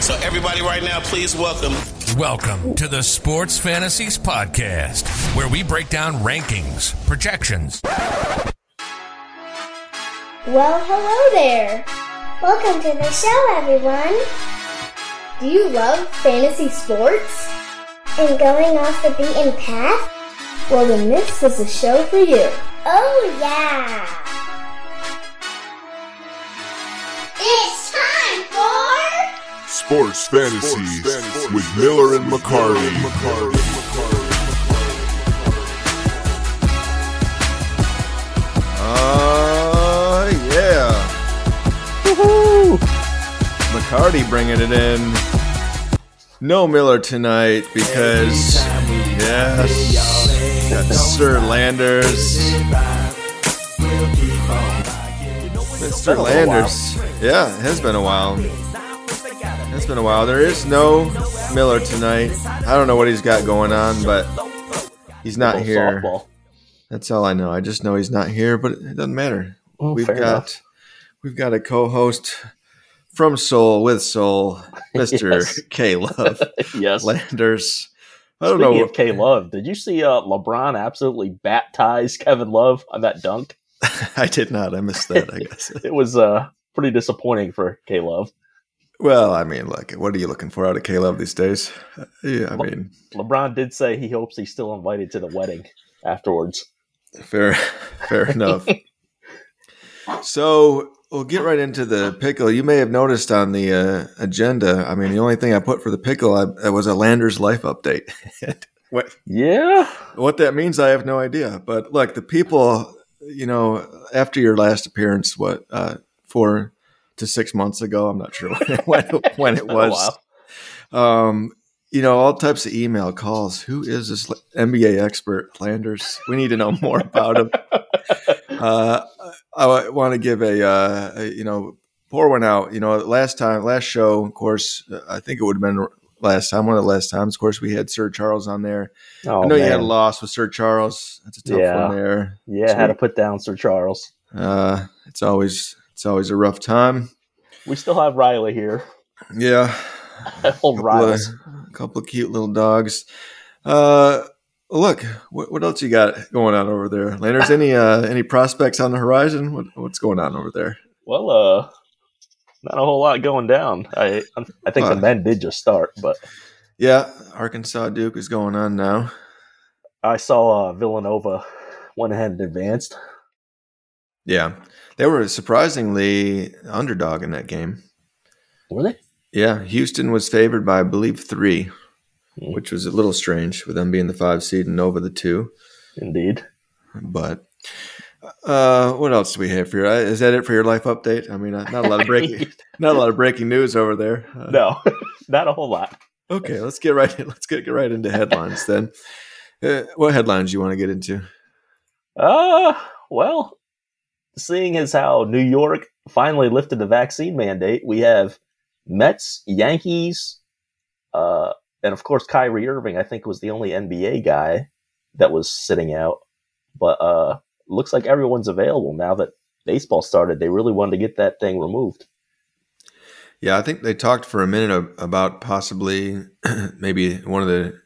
So, everybody, right now, please welcome. Welcome to the Sports Fantasies Podcast, where we break down rankings, projections. Well, hello there. Welcome to the show, everyone. Do you love fantasy sports? And going off the beaten path? Well, then this is a show for you. Oh, yeah. It's time for Sports Fantasies with Miller and McCarty. Uh, yeah. Woohoo! McCarty bringing it in. No Miller tonight because, yes, got Sir Landers. Mr. Landers. Yeah, it has been a while. It's been a while. There is no Miller tonight. I don't know what he's got going on, but he's not here. softball. That's all I know. I just know he's not here, but it doesn't matter. Oh, we've got enough. we've got a co-host from Soul with Soul, Mister Yes. K Love yes. Landers. I don't Speaking know. of K Love, did you see uh, LeBron absolutely baptize Kevin Love on that dunk? I did not. I missed that. I guess. It was uh, pretty disappointing for K Love. Well, I mean, look, what are you looking for out of Love these days? Yeah, I mean, LeBron did say he hopes he's still invited to the wedding afterwards. fair, fair enough. So we'll get right into the pickle. You may have noticed on the uh, agenda. I mean, the only thing I put for the pickle I, was a Landers life update. what Yeah. what that means, I have no idea. But look, the people, you know, after your last appearance, what uh, four to six months ago, I'm not sure when it, when it, when it was. Um, you know, all types of email calls. Who is this NBA expert, Landers? We need to know more about him. Uh, I want to give a, uh, a, you know, pour one out. You know, last time, last show, of course, I think it would have been last time, one of the last times. Of course, we had Sir Charles on there. Oh, I know you had a loss with Sir Charles. That's a tough Yeah. one there. Yeah, had to put down Sir Charles. Uh, it's always it's always a rough time. We still have Riley here. Yeah, Old of, a couple of cute little dogs. Uh, look, what, what else you got going on over there, Landers? Any uh, any prospects on the horizon? What, what's going on over there? Well, uh, not a whole lot going down. I I think Uh. the men did just start, but Yeah, Arkansas Duke is going on now. I saw uh, Villanova went ahead and advanced. Yeah, they were surprisingly underdog in that game. Were they? Yeah, Houston was favored by I believe three, Hmm. which was a little strange with them being the five seed and Nova the two. Indeed. But uh, what else do we have for you? Is that it for your life update? I mean, not a lot of breaking, not a lot of breaking news over there. Uh, No, not a whole lot. Okay, let's get right. In, Let's get, get right into headlines then. Uh, what headlines do you want to get into? Uh, well, seeing as how New York finally lifted the vaccine mandate, we have Mets, Yankees, uh, and of course Kyrie Irving. I think was the only NBA guy that was sitting out, but uh, looks like everyone's available now that baseball started. They really wanted to get that thing removed. Yeah, I think they talked for a minute about possibly maybe one of the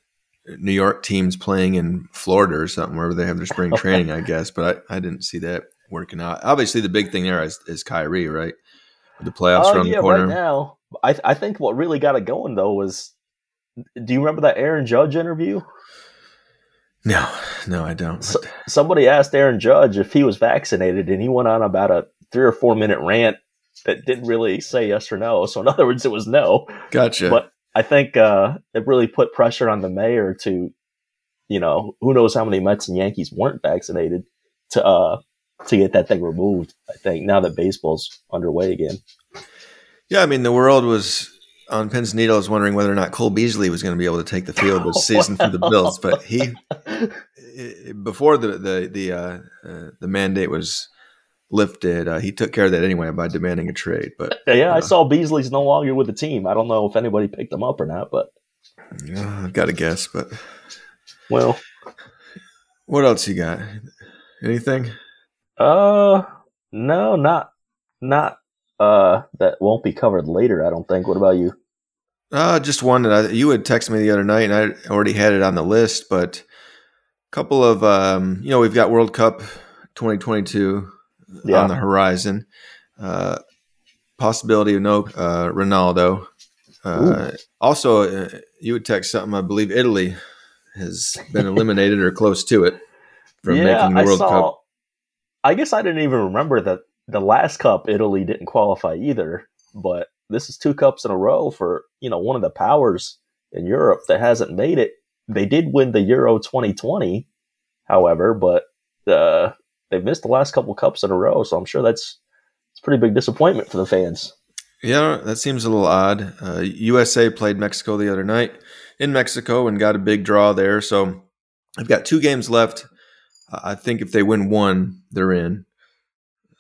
New York teams playing in Florida or something where they have their spring training, I guess. But I, I didn't see that working out. Obviously, the big thing there is, is Kyrie, right? The playoffs Oh around yeah, the corner. right now. I I think what really got it going though was. Do you remember that Aaron Judge interview? No, no, I don't. So- somebody asked Aaron Judge if he was vaccinated, and he went on about a three or four minute rant that didn't really say yes or no. So in other words, it was no. gotcha. But I think uh, it really put pressure on the mayor to, you know, who knows how many Mets and Yankees weren't vaccinated to uh, to get that thing removed. I think now that baseball's underway again. Yeah, I mean, the world was on pins and needles wondering whether or not Cole Beasley was going to be able to take the field this season for the Bills, but he before the the the uh, uh, the mandate was lifted, uh, he took care of that anyway by demanding a trade. But Yeah, I Uh. saw Beasley's no longer with the team. I don't know if anybody picked him up or not, but I've got to guess. But well, what else you got? Anything? Uh, no, not not uh that won't be covered later. I don't think. What about you? Uh, just one that I, you had texted me the other night, and I already had it on the list. But a couple of, um, you know, we've got World Cup 2022 Yeah. on the horizon. Uh, possibility of no uh, Ronaldo. Uh, also, uh, you would text something. I believe Italy has been eliminated or close to it from making the World Cup. I guess I didn't even remember that the last cup Italy didn't qualify either. But this is two cups in a row for you know one of the powers in Europe that hasn't made it. They did win the Euro 2020, however, but uh, they've missed the last couple cups in a row. So I'm sure that's it's a pretty big disappointment for the fans. Yeah, that seems a little odd. Uh, USA played Mexico the other night in Mexico and got a big draw there. So I've got two games left. I think if they win one, they're in.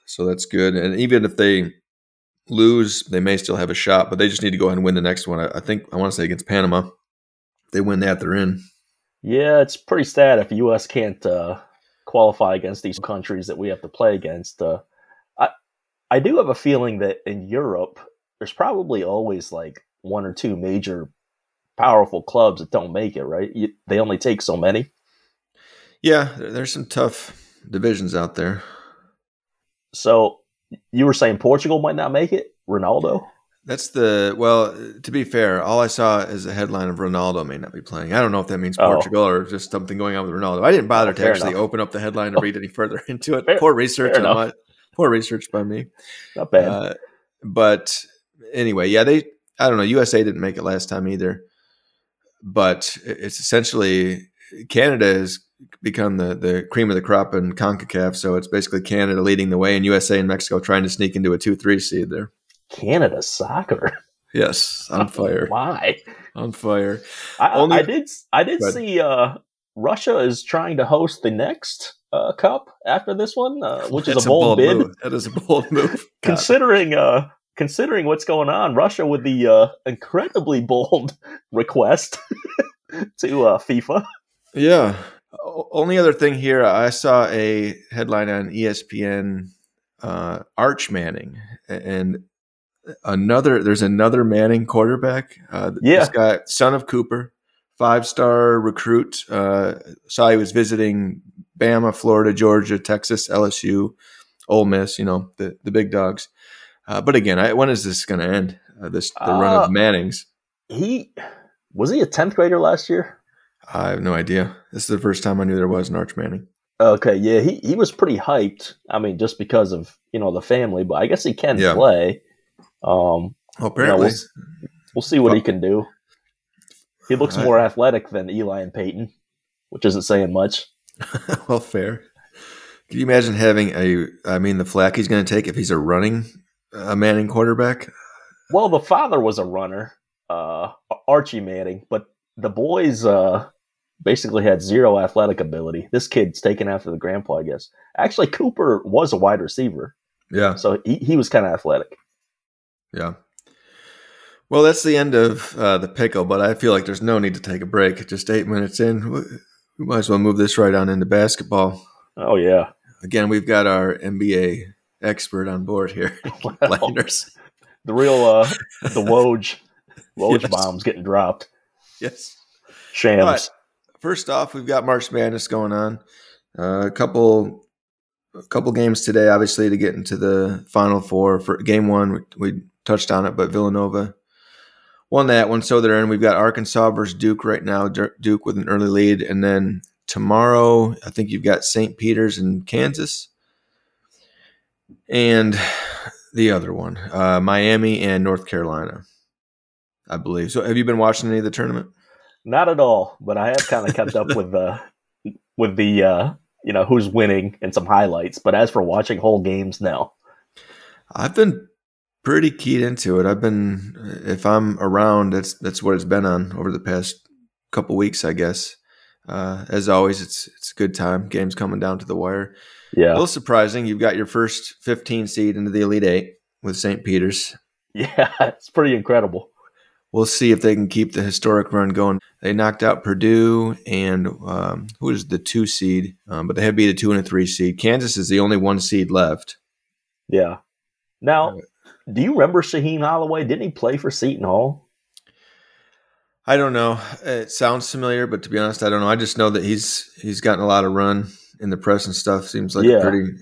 So that's good. And even if they lose, they may still have a shot, but they just need to go ahead and win the next one. I, think I want to say against Panama. If they win that, they're in. Yeah, it's pretty sad if U.S. can't uh, qualify against these countries that we have to play against. Uh, I I do have a feeling that in Europe, there's probably always like one or two major powerful clubs that don't make it. Right? You, they only take so many. Yeah, there's some tough divisions out there. So you were saying Portugal might not make it. Ronaldo. That's the well. To be fair, all I saw is a headline of Ronaldo may not be playing. I don't know if that means Oh. Portugal or just something going on with Ronaldo. I didn't bother Oh, to fair actually enough. open up the headline to read any further into it. Fair- poor research on my poor research by me. Not bad. Uh, but anyway, yeah, they. I don't know. USA didn't make it last time either. But it's essentially Canada has become the the cream of the crop in Concacaf. So it's basically Canada leading the way, and USA and Mexico trying to sneak into a two three seed there. Canada soccer. Yes, on fire, Why? on fire. I, Only- I did. I did see. Uh, Russia is trying to host the next uh, cup after this one, uh, which is That's a bold, bid. move. That is a bold move. Considering, uh, considering what's going on, Russia with the uh, incredibly bold request to uh, FIFA. Yeah. Only other thing here, I saw a headline on ESPN, uh, Arch Manning, and another. There's another Manning quarterback. Uh, Yeah. this guy, son of Cooper, five star recruit. Uh, saw he was visiting Bama, Florida, Georgia, Texas, LSU, Ole Miss. You know the the big dogs. Uh, but again, I, when is this going to end? Uh, this the run Uh, of Mannings. He was he a tenth grader last year? I have no idea. This is the first time I knew there was an Arch Manning. Okay, yeah, he, he was pretty hyped. I mean, just because of you know the family, but I guess he can Yeah. play. Um, Well, apparently, we'll see what he can do. He looks I- more athletic than Eli and Peyton, which isn't saying much. well, fair. Can you imagine having a? I mean, the flack he's going to take if he's a running a Manning quarterback. Well, the father was a runner, uh, Archie Manning, but the boys uh, basically had zero athletic ability. This kid's taken after the grandpa, I guess. Actually, Cooper was a wide receiver, Yeah, so he, he was kind of athletic. yeah. Well, that's the end of uh, the pickle, but I feel like there's no need to take a break. Just eight minutes in, we might as well move this right on into basketball. Oh yeah, Again, we've got our NBA expert on board here, Landers. the real uh, the Woj Woj Yes. bombs getting dropped. Yes. Shams. First off, we've got March Madness going on. Uh, a couple, a couple games today, obviously, to get into the Final Four. For game one, we, we touched on it, but Villanova won that one, so they're in. We've got Arkansas versus Duke right now. Duke with an early lead, and then tomorrow, I think you've got St. Peter's and Kansas, and the other one, uh, Miami and North Carolina, I believe. So, have you been watching any of the tournament? Not at all, but I have kind of kept up with the with the uh, you know who's winning and some highlights. But as for watching whole games, no. I've been pretty keyed into it. I've been, if I'm around, that's that's what it's been on over the past couple weeks, I guess. Uh, as always, it's it's a good time. Games coming down to the wire. Yeah, A little surprising. You've got your first 15 seed into the Elite Eight with St. Peter's. yeah, it's pretty incredible. We'll see if they can keep the historic run going. They knocked out Purdue and um, who is the two seed, um, but they have beat a two and a three seed. Kansas is the only one seed left. Yeah. Now, do you remember Shaheen Holloway? Didn't he play for Seton Hall? I don't know. It sounds familiar, but to be honest, I don't know. I just know that he's he's gotten a lot of run in the press and stuff. Seems like Yeah. pretty.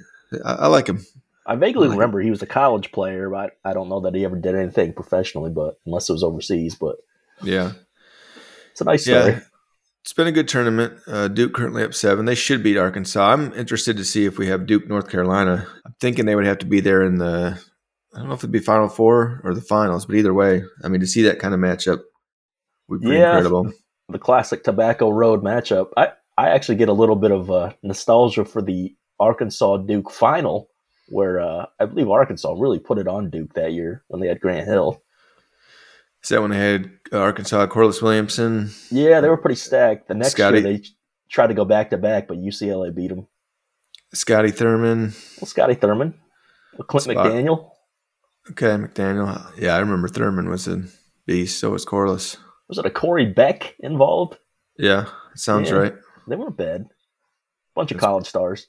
I, I like him. I vaguely Like- remember he was a college player, but I don't know that he ever did anything professionally, but unless it was overseas. But Yeah, it's a nice story. It's been a good tournament. Uh, Duke currently up seven. They should beat Arkansas. I'm interested to see if we have Duke, North Carolina. I'm thinking they would have to be there in the. I don't know if it'd be Final Four or the finals, but either way, I mean, to see that kind of matchup would be Yeah. incredible. The classic Tobacco Road matchup. I, I actually get a little bit of uh, nostalgia for the Arkansas Duke final, where uh, I believe Arkansas really put it on Duke that year when they had Grant Hill. Is that when they had uh, Arkansas, Corliss Williamson? Yeah, they were pretty stacked. The next Scotty- year they tried to go back to back, but UCLA beat them. Scotty Thurman. Well, Scotty Thurman, Clint Spot. McDaniel. Okay, McDaniel. Yeah, I remember Thurman was a beast. So was Corliss. Was it a Corey Beck involved? Yeah, sounds Yeah. right. They weren't bad. Bunch of college stars.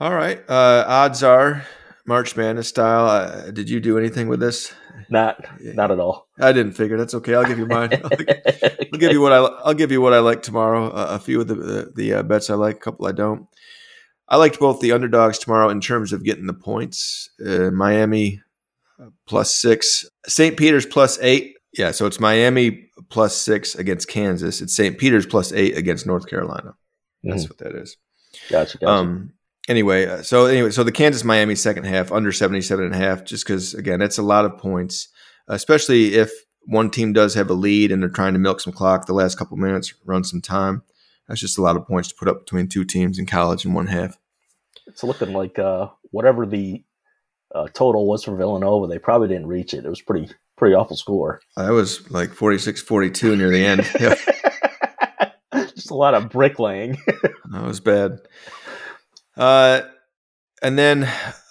All right. Uh, odds are March Madness style. Uh, did you do anything with this? Not, not at all. I didn't figure. That's okay. I'll give you mine. I'll, I'll give you what I. I'll give you what I like tomorrow. Uh, a few of the the, the uh, bets I like. A couple I don't. I liked both the underdogs tomorrow in terms of getting the points. Uh, Miami plus six, St. Peter's plus eight. Yeah, so it's Miami plus six against Kansas. It's St. Peter's plus eight against North Carolina. That's what that is. Gotcha, gotcha. Um. Anyway, uh, so anyway, so the Kansas Miami second half under 77 and a half, just because again, that's a lot of points, especially if one team does have a lead and they're trying to milk some clock the last couple minutes, run some time. That's just a lot of points to put up between two teams in college in one half. it's looking like uh, whatever the uh, total was for Villanova, they probably didn't reach it. It was pretty pretty awful score. That was like 46 42 near the end. Yeah, Just a lot of bricklaying. that was bad. Uh, and then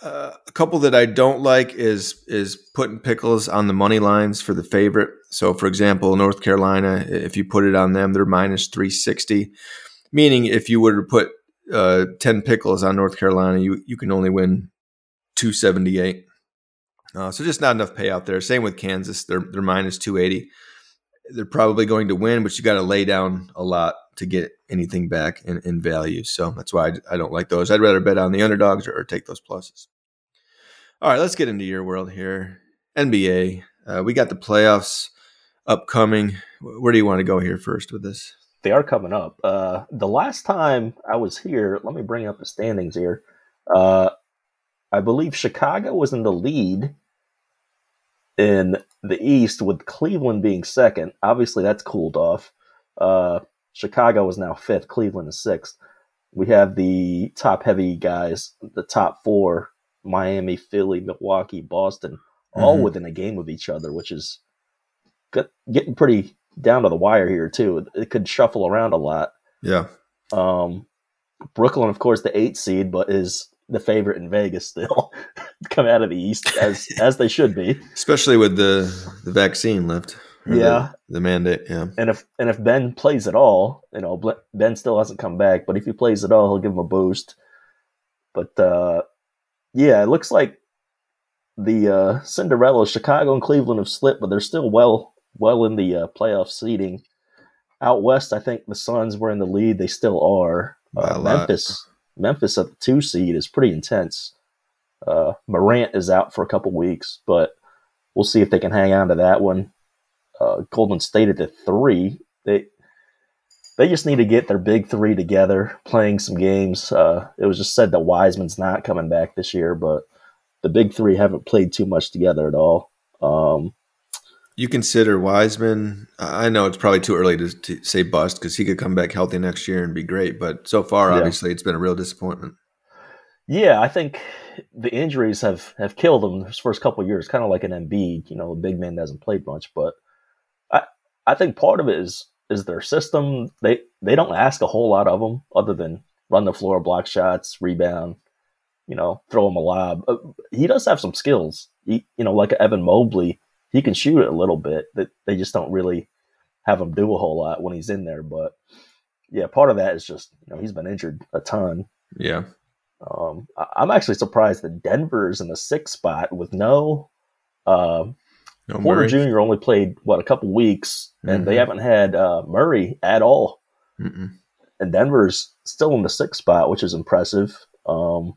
uh, a couple that I don't like is is putting pickles on the money lines for the favorite. So, for example, North Carolina, if you put it on them, they're minus three sixty. Meaning, if you were to put uh, ten pickles on North Carolina, you you can only win two seventy eight. Uh, so just not enough payout there. Same with Kansas; they're they're minus two eighty. They're probably going to win, but you got to lay down a lot to get anything back in, in value. So that's why I, I don't like those. I'd rather bet on the underdogs or, or take those pluses. All right, let's get into your world here. NBA. Uh, we got the playoffs upcoming. Where do you want to go here first with this? they are coming up. Uh, the last time I was here, let me bring up the standings here. Uh, I believe Chicago was in the lead in the East, with Cleveland being second. Obviously, that's cooled off. Uh, Chicago is now fifth. Cleveland is sixth. We have the top heavy guys, the top four: Miami, Philly, Milwaukee, Boston, all Mhm. within a game of each other, which is get, getting pretty down to the wire here too. It could shuffle around a lot. Yeah. Um, Brooklyn, of course, the eight seed, but is the favorite in Vegas still. Come out of the East as as they should be. Especially with the, the vaccine left. Or the- Yeah. The, mandate. Yeah. And if and if Ben plays at all, you know Ben still hasn't come back, but if he plays at all, he'll give him a boost. But uh, yeah, it looks like the uh, Cinderella, Chicago and Cleveland have slipped, but they're still well well in the uh, playoff seeding. Out west, I think the Suns were in the lead. They still are. Uh. Memphis, Memphis at the two seed is pretty intense. Uh, Morant is out for a couple weeks, but we'll see if they can hang on to that one. Uh, Golden State at the three, they they just need to get their big three together, playing some games. Uh, it was just said that Wiseman's not coming back this year, but the big three haven't played too much together at all. Um, You consider Wiseman. I know it's probably too early to, to say bust because he could come back healthy next year and be great. But so far, Yeah. obviously, it's been a real disappointment. Yeah, I think the injuries have, have killed him his first couple of years, kind of like an Embiid. You know, the big man hasn't played much, but I think part of it is is their system. They they don't ask a whole lot of them other than run the floor, block shots, rebound, you know, throw him a lob. Uh, He does have some skills. He, you know, like Evan Mobley, he can shoot it a little bit. That they just don't really have him do a whole lot when he's in there. But yeah, part of that is just you know he's been injured a ton. Yeah. Um, I'm actually surprised that Denver's in the sixth spot with no, um No Porter Murray? Jr. only played what a couple weeks, and they Mhm. haven't had uh, Murray at all. Mm-mm. And Denver's still in the sixth spot, which is impressive. Um,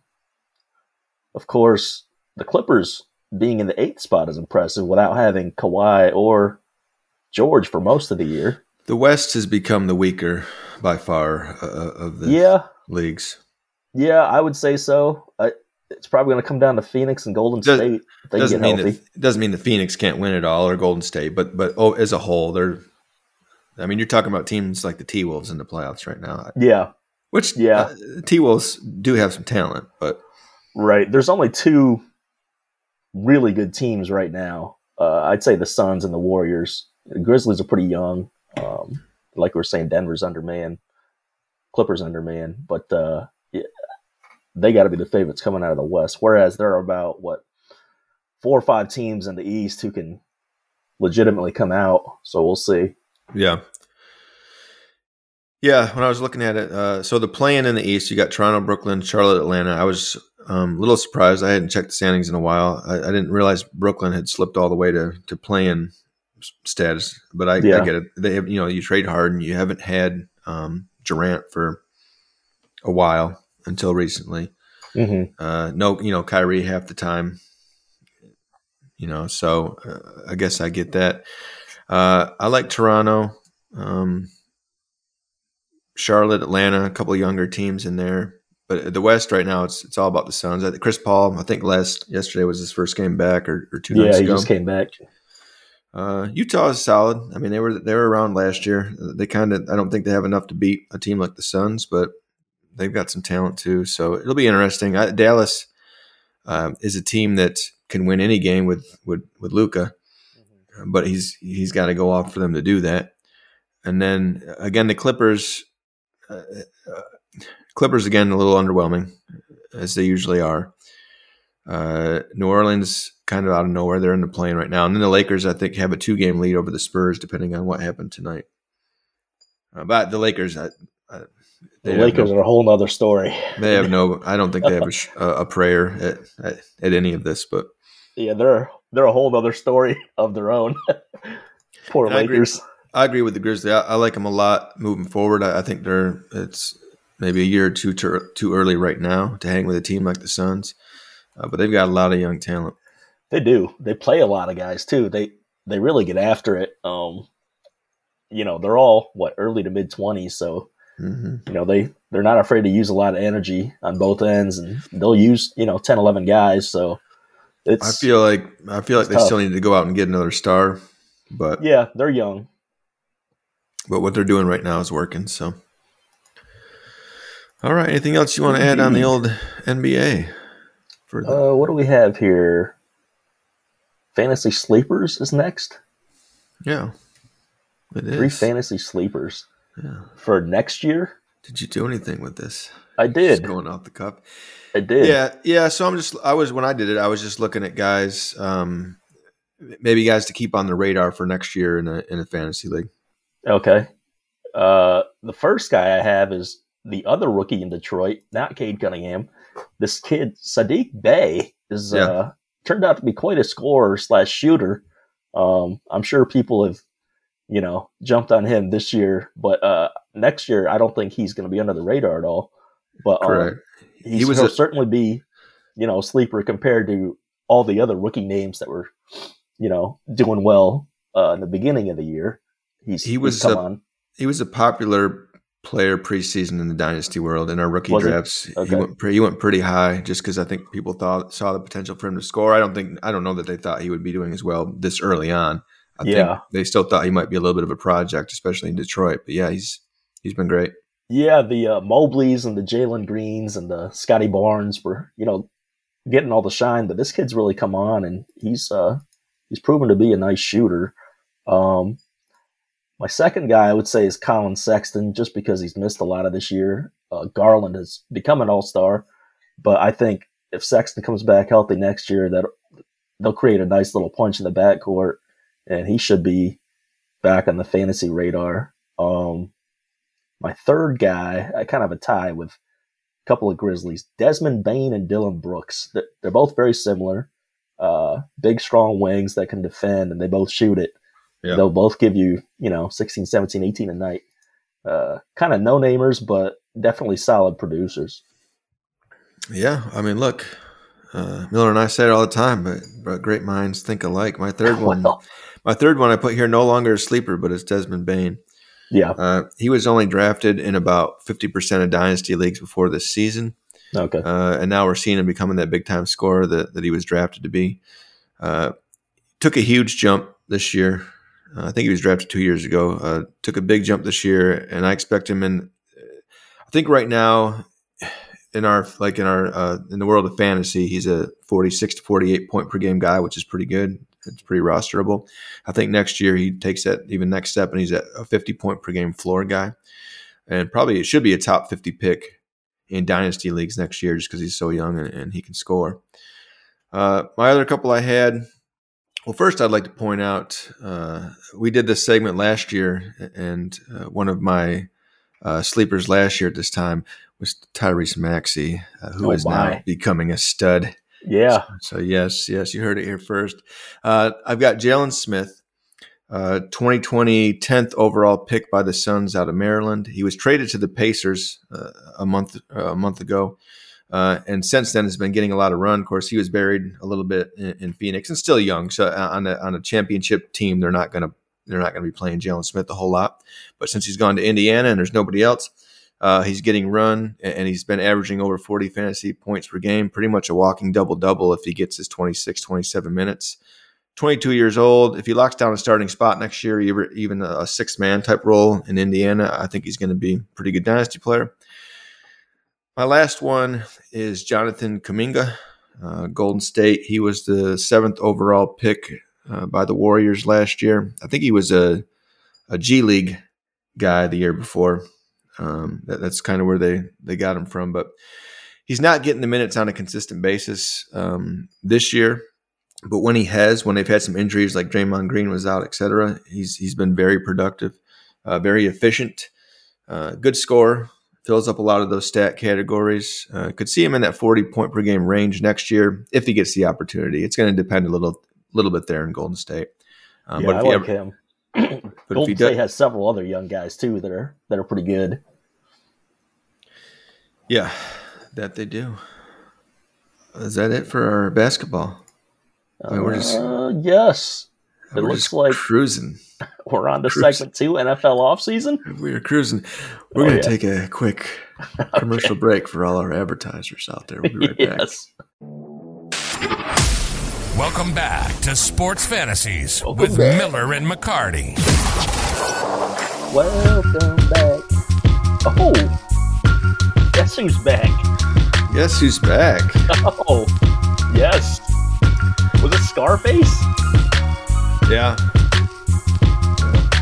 of course, the Clippers being in the eighth spot is impressive without having Kawhi or George for most of the year. The West has become the weaker by far uh, of the Yeah, leagues. yeah, I would say so. I, it's probably going to come down to Phoenix and Golden Does- State. They doesn't get mean healthy. that it doesn't mean that Phoenix can't win it all or Golden State, but but oh, as a whole, they're. I mean, you're talking about teams like the T Wolves in the playoffs right now, yeah, which Yeah. T Wolves do have some talent, but right. There's only two really good teams right now. Uh, I'd say the Suns and the Warriors. The Grizzlies are pretty young. Um, like we are saying, Denver's undermanned, Clippers undermanned, but uh, they got to be the favorites coming out of the West. Whereas there are about what four or five teams in the East who can legitimately come out. So we'll see. yeah, yeah. When I was looking at it, uh, so the playing in the East, you got Toronto, Brooklyn, Charlotte, Atlanta. I was um, a little surprised. I hadn't checked the standings in a while. I, I didn't realize Brooklyn had slipped all the way to to playing status, but I, Yeah. I get it. They have, you know, you trade hard, and you haven't had um, Durant for a while until recently. Mm-hmm. Uh, no, you know, Kyrie half the time. You know, so uh, I guess I get that. Uh, I like Toronto, um, Charlotte, Atlanta, a couple of younger teams in there. But the West right now, it's it's all about the Suns. Chris Paul, I think last yesterday was his first game back, or, or two Yeah, nights ago. Yeah, he just came back. Uh, Utah is solid. I mean, they were they were around last year. They kind of I don't think they have enough to beat a team like the Suns, but they've got some talent too. So it'll be interesting. I, Dallas um, is a team that can win any game with with with Luka, but he's he's got to go off for them to do that. And then again, the Clippers. Uh, uh, Clippers again a little underwhelming, as they usually are. Uh, New Orleans kind of out of nowhere. They're in the plane right now, and then the Lakers I think have a two game lead over the Spurs, depending on what happened tonight. Uh, but the Lakers, I, The Lakers no- are a whole other story. they have no. I don't think they have a, sh- a, prayer at, at, at any of this. But Yeah, they're they're a whole other story of their own. Poor And I agree. Lakers. I agree with the Grizzlies. I, I like them a lot moving forward. I, I think they're it's maybe a year or two too, too early right now to hang with a team like the Suns, uh, but they've got a lot of young talent. They do. They play a lot of guys too. They they really get after it. Um, you know, they're all what early to mid twenties, so hmm you know they they're not afraid to use a lot of energy on both ends, and they'll use you know 10, 11 guys. So it's I feel like I feel like they tough. still need to go out and get another star, but yeah, they're young. but what they're doing right now is working. So, all right. Anything else you want to add on the old NBA? For the, Uh, what do we have here? Fantasy sleepers is next. yeah, it Three is. fantasy sleepers Yeah. for next year. Did you do anything with this? I Just did. going off the cuff. I did. Yeah, yeah. So I'm just I was when I did it, I was just looking at guys, um, maybe guys to keep on the radar for next year in a in a fantasy league. Okay. Uh, the first guy I have is the other rookie in Detroit, not Cade Cunningham. This kid, Saddiq Bey, is Yeah. uh, turned out to be quite a scorer slash shooter. Um, I'm sure people have, you know, jumped on him this year, but uh, next year I don't think he's going to be under the radar at all. But um, he's, He was he'll a- certainly be, you know, a sleeper compared to all the other rookie names that were, you know, doing well uh, in the beginning of the year. He's He he's was come a- on. He was a popular player preseason in the dynasty world. In our rookie Was he? drafts, he Okay. went pre- he went pretty high just because I think people thought saw the potential for him to score. I don't think I don't know that they thought he would be doing as well this early on. I Yeah. think they still thought he might be a little bit of a project, especially in Detroit. But yeah, he's he's been great. Yeah, the uh, Mobleys and the Jalen Greens and the Scottie Barnes were, you know, getting all the shine, but this kid's really come on and he's uh he's proven to be a nice shooter. Um my second guy I would say is Collin Sexton, just because he's missed a lot of this year. Uh, Garland has become an all star, but I think if Sexton comes back healthy next year, that they'll create a nice little punch in the backcourt, and he should be back on the fantasy radar. Um, my third guy, I kind of have a tie with a couple of Grizzlies, Desmond Bane and Dillon Brooks. They're, they're both very similar. uh, big, strong wings that can defend, and they both shoot it. Yeah. They'll both give you, you know, 16, 17, 18 a night. Uh, kind of no namers, but definitely solid producers. Yeah, I mean, look, uh, Miller and I say it all the time, but, but great minds think alike. My third one, Well, my third one, I put here no longer a sleeper, but it's Desmond Bane. yeah. Uh, he was only drafted in about fifty percent of dynasty leagues before this season, Okay. uh, and now we're seeing him becoming that big time scorer that, that he was drafted to be. Uh, took a huge jump this year. Uh, I think he was drafted two years ago. Uh, took a big jump this year, and I expect him in. I think right now, in our like in our uh, in the world of fantasy, he's a forty six to forty eight point per game guy, which is pretty good. It's pretty rosterable. I think next year he takes that even next step, and he's at a fifty point per game floor guy, and probably it should be a top fifty pick in dynasty leagues next year, just because he's so young and, and he can score. Uh, my other couple I had. Well, first, I'd like to point out uh, we did this segment last year, and uh, one of my uh, sleepers last year at this time was Tyrese Maxey, uh, who Oh, is now becoming a stud. Yeah. So yes, yes, you heard it here first. Uh, I've got Jalen Smith, uh, 2020 10th overall pick by the Suns out of Maryland. He was traded to the Pacers uh, a month uh, a month ago, uh, and since then has been getting a lot of run. Of course, he was buried a little bit in, in Phoenix and still young. So uh, on a on a championship team, they're not going to they're not going to be playing Jalen Smith a whole lot. But since he's gone to Indiana and there's nobody else, uh, he's getting run and he's been averaging over 40 fantasy points per game, pretty much a walking double double if he gets his 26, 27 minutes. 22 years old. If he locks down a starting spot next year, even even a six man type role in Indiana, I think he's going to be a pretty good dynasty player. My last one is Jonathan Kuminga, uh, Golden State. He was the seventh overall pick uh, by the Warriors last year. I think he was a a G League guy the year before. Um, that, that's kind of where they they got him from, but he's not getting the minutes on a consistent basis um, this year. But when he has, when they've had some injuries like Draymond Green was out, etc., he's he's been very productive, uh, very efficient, uh, good scorer, fills up a lot of those stat categories. Uh, could see him in that forty point per game range next year if he gets the opportunity. It's going to depend a little little bit there in Golden State. Um, yeah, but I if he like ever, him. but Golden State does, has several other young guys too that are that are pretty good. yeah, that they do. Is that it for our basketball? I mean, we're just- Uh, yes, it We're looks like cruising. we're on to cruise. segment two, NFL offseason. We're cruising. We're Oh, going yeah. to take a quick commercial break for all our advertisers out there. We'll be right back. Yes. Welcome back to Sports Fantasies Welcome with back. Miller and McCarty. Welcome back. Oh, guess who's back? Guess who's back? Oh, yes. Was it Scarface? Yeah.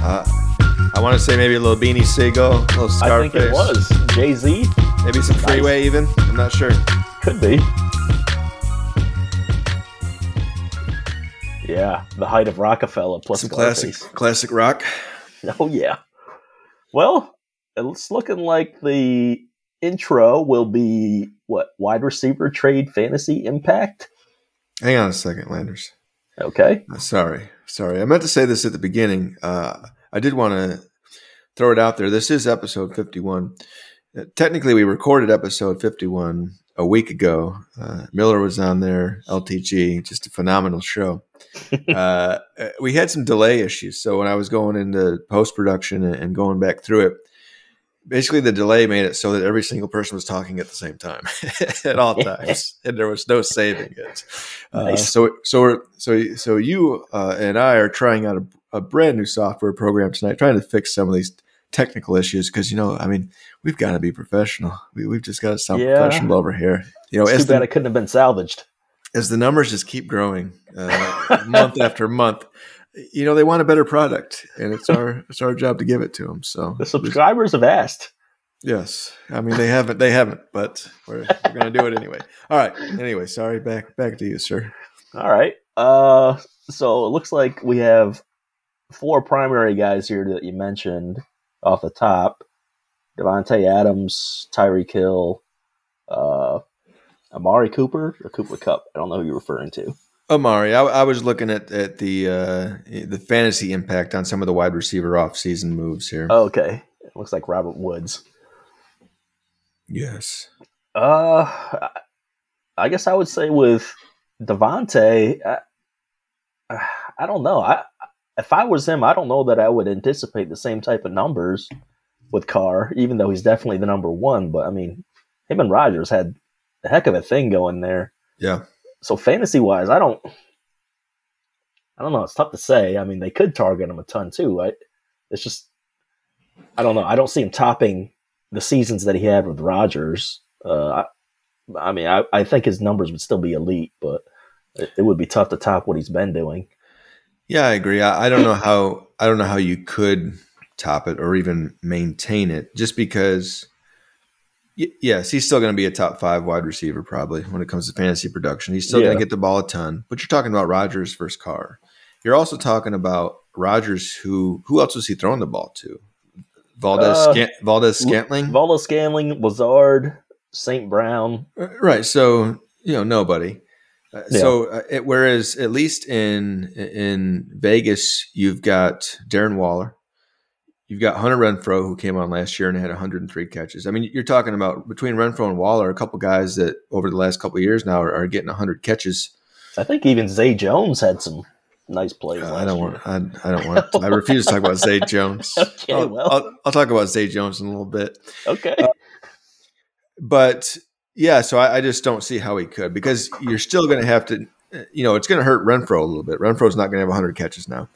Uh, I want to say maybe a little Beanie Sigel, a little Scarface. I Scarface. think it was Jay Z. Maybe some Freeway even. I'm not sure. Could be. Yeah, the height of Rockefeller plus Some classic, Scarface. classic rock. Oh yeah. Well, it's looking like the intro will be what wide receiver trade fantasy impact. Hang on a second, Landers. Okay. Uh, Sorry, sorry. I meant to say this at the beginning. Uh, I did want to throw it out there. This is episode 51. Uh, technically, we recorded episode 51 a week ago. Uh, Miller was on there, LTG, just a phenomenal show. uh, we had some delay issues. So when I was going into post production and, going back through it, basically the delay made it so that every single person was talking at the same time at all times, and there was no saving it. Uh, Nice. so so we're, so so you uh, and I are trying out a, a brand new software program tonight, trying to fix some of these technical issues because you know I mean we've got to be professional. We, we've just got to sound Yeah. professional over here. You know, It's too bad the, it couldn't have been salvaged. as the numbers just keep growing uh, month after month, you know they want a better product, and it's our it's our job to give it to them. So The subscribers have asked. yes, I mean they haven't they haven't, but we're, we're going to do it anyway. All right. Anyway, sorry. Back back to you, sir. All right. Uh, so it looks like we have four primary guys here that you mentioned off the top: Davante Adams, Tyreek Hill, uh, Amari Cooper, or Cooper Kupp. I don't know who you're referring to. Amari, I, I was looking at at the uh, the fantasy impact on some of the wide receiver offseason moves here. Oh, okay, it looks like Robert Woods. Yes. Uh, I guess I would say with Davante, I, I don't know. I if I was him, I don't know that I would anticipate the same type of numbers with Carr, even though he's definitely the number one. But I mean, him and Rodgers had a heck of a thing going there. Yeah. So fantasy wise, I don't, I don't know. It's tough to say. I mean, they could target him a ton too. I, it's just, I don't know. I don't see him topping the seasons that he had with Rodgers. Uh, I, I mean, I, I think his numbers would still be elite, but it, it would be tough to top what he's been doing. Yeah, I agree. I, I don't know how I don't know how you could top it or even maintain it, just because. y- Yes, he's still going to be a top five wide receiver probably when it comes to fantasy production. He's still going to get the ball a ton, but you're talking about Rodgers versus Carr. You're also talking about Rodgers, who who else was he throwing the ball to? Valdez Uh, Scant- Valdes-Scantling, Volo Scanling, Lazard, St. Brown. Uh, right? So you know nobody. Uh, Yeah. So uh, it, whereas at least in in Vegas you've got Darren Waller, you've got Hunter Renfrow who came on last year and had 103 catches. I mean, you're talking about between Renfrow and Waller, a couple guys that over the last couple of years now are, are getting 100 catches. I think even Zay Jones had some nice plays. Uh, I don't year. want. I, I don't want. I refuse to talk about Zay Jones. Okay, I'll, well. I'll, I'll talk about Zay Jones in a little bit. Okay. but yeah, so I, I just don't see how he could because you're still going to have to, you know, it's going to hurt Renfrow a little bit. Renfrow's not going to have 100 catches now.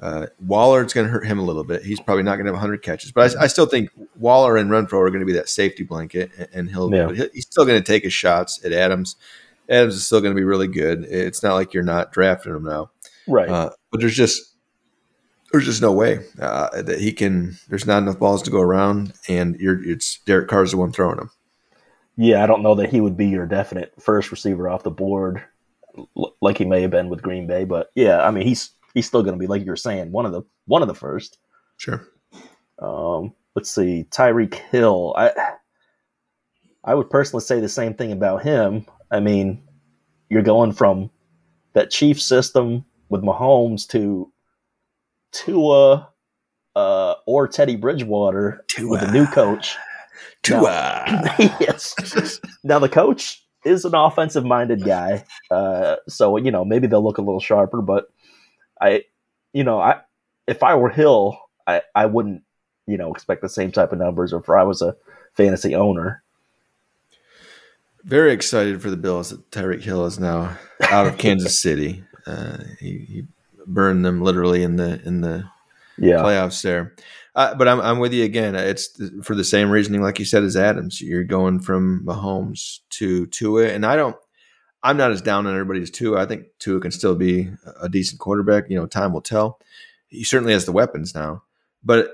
Uh, Waller, it's going to hurt him a little bit. He's probably not going to have 100 catches, but I, I still think Waller and Renfrow are going to be that safety blanket, and- and he'll Yeah. he'll- he's still going to take his shots at Adams. Adams is still going to be really good. It's not like you're not drafting him now, right. uh, but there's just there's just no way uh, that he can. There's not enough balls to go around, and you're it's Derek Carr's the one throwing them. Yeah, I don't know that he would be your definite first receiver off the board, l- like he may have been with Green Bay. But yeah, I mean, he's he's still going to be like you're saying one of the one of the first. Sure. Um, let's see, Tyreek Hill. I I would personally say the same thing about him. I mean, you're going from that Chief system with Mahomes to Tua uh, or Teddy Bridgewater with a new coach. Tua. yes. Now the coach is an offensive minded guy, uh, so you know maybe they'll look a little sharper. But I, you know, I if I were Hill, I I wouldn't you know expect the same type of numbers. Or if I was a fantasy owner, Very excited for the Bills that Tyreek Hill is now out of Kansas City. Uh, he, he burned them literally in the in the yeah, playoffs there. Uh, but I'm I'm with you again. It's th- for the same reasoning, like you said, as Adams. You're going from Mahomes to Tua, and I don't. I'm not as down on everybody as Tua. I think Tua can still be a decent quarterback. You know, time will tell. He certainly has the weapons now. But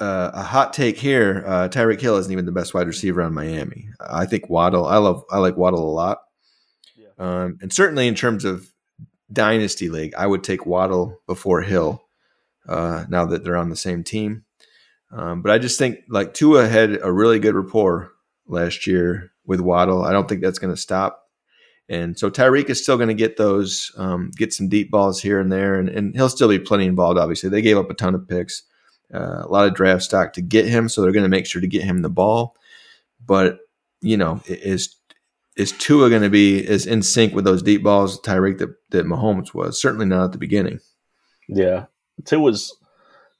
uh, a hot take here: uh, Tyreek Hill isn't even the best wide receiver on Miami. I think Waddle. I love. I like Waddle a lot. Yeah. Um, and certainly in terms of dynasty league, I would take Waddle before Hill. Uh, now that they're on the same team, um, but I just think like Tua had a really good rapport last year with Waddle. I don't think that's going to stop. And so Tyreek is still going to get those, um, get some deep balls here and there, and, and he'll still be plenty involved. Obviously, they gave up a ton of picks, uh, a lot of draft stock to get him, so they're going to make sure to get him the ball. But you know, is is Tua going to be as in sync with those deep balls, Tyreek that that Mahomes was? Certainly not at the beginning. yeah. Tua's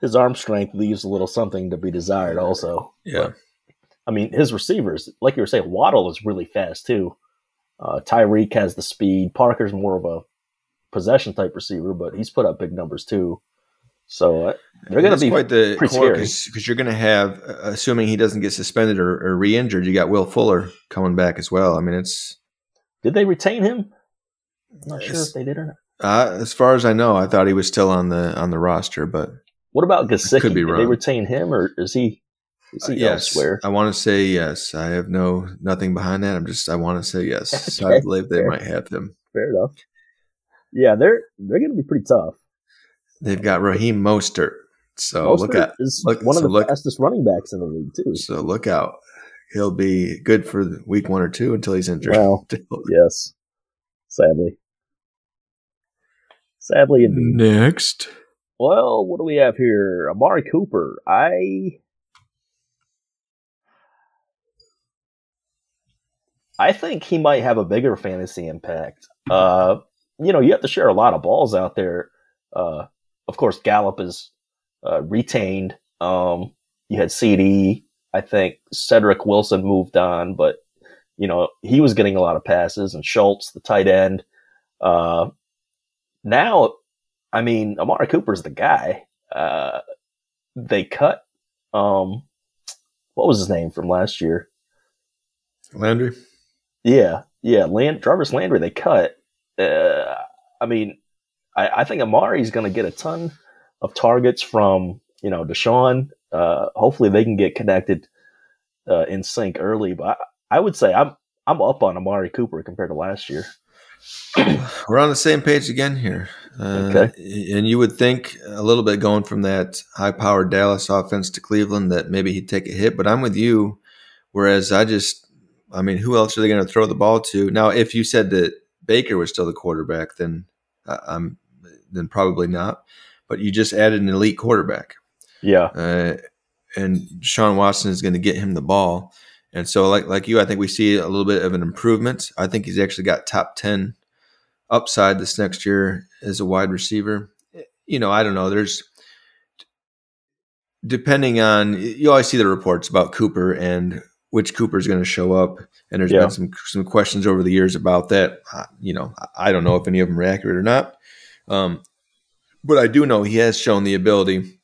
his arm strength leaves a little something to be desired. Also, Yeah, I mean, his receivers, like you were saying, Waddle is really fast too. Uh, Tyreek has the speed. Parker's more of a possession type receiver, but he's put up big numbers too. So uh, they're going to be quite the because you're going to have, uh, assuming he doesn't get suspended or, or re-injured, you got Will Fuller coming back as well. I mean, it's Did they retain him? I'm not sure if they did or not. Uh, as far as I know, I thought he was still on the on the roster, but What about Gesicki? Could be Did they retain him, or is he? Is uh, yes, elsewhere? I want to say yes. I have no nothing behind that. I'm just I want to say yes. So I believe they fair. might have him. Fair enough. Yeah, they're they're going to be pretty tough. They've got Raheem Mostert. So look Mostert at is look- one of the look- fastest running backs in the league too. so look out. He'll be good for week one or two until he's injured. Well, yes, sadly. Sadly, indeed. Next. Well, what do we have here? Amari Cooper. I I think he might have a bigger fantasy impact. Uh, you know, you have to share a lot of balls out there. Uh, of course, Gallup is uh, retained. Um, you had CD. I think Cedric Wilson moved on, but you know he was getting a lot of passes, and Schultz, the tight end. Uh, now, I mean, Amari Cooper's the guy. Uh, they cut. Um, what was his name from last year? Landry. Yeah, yeah, Land Jarvis Landry. They cut. Uh, I mean, I, I think Amari's going to get a ton of targets from you know Deshaun. Uh, hopefully, they can get connected uh, in sync early. But I, I would say I'm I'm up on Amari Cooper compared to last year. We're on the same page again here. Uh, Okay. And you would think a little bit going from that high powered Dallas offense to Cleveland that maybe he'd take a hit, but I'm with you. Whereas I just, I mean, who else are they going to throw the ball to? Now, if you said that Baker was still the quarterback, then uh, I'm, then probably not. But you just added an elite quarterback. Yeah, uh, and Sean Watson is going to get him the ball. And so, like like you, I think we see a little bit of an improvement. I think he's actually got top ten upside this next year as a wide receiver. You know, I don't know. There's depending on you always see the reports about Cooper and which Cooper is going to show up. And there's Yeah. been some some questions over the years about that. You know, I don't know if any of them are accurate or not. Um, but I do know he has shown the ability,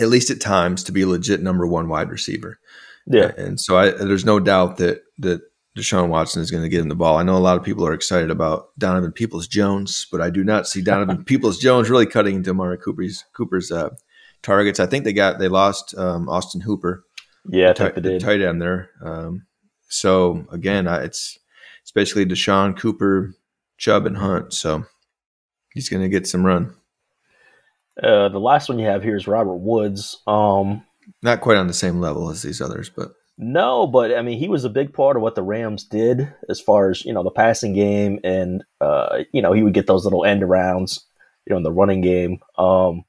at least at times, to be a legit number one wide receiver. yeah, And so I, there's no doubt that that Deshaun Watson is going to get him the ball. I know a lot of people are excited about Donovan Peoples Jones, but I do not see Donovan Peoples Jones really cutting into Amari Cooper's Cooper's uh, targets. I think they got they lost um, Austin Hooper, yeah. I tight, think they did. tight end there. Um, so again, I, it's it's basically Deshaun Cooper, Chubb, and Hunt. So he's going to get some run. Uh, the last one you have here is Robert Woods. Um, Not quite on the same level as these others, but No, but I mean, he was a big part of what the Rams did as far as you know the passing game, and uh, you know he would get those little end arounds, you know, in the running game. Um,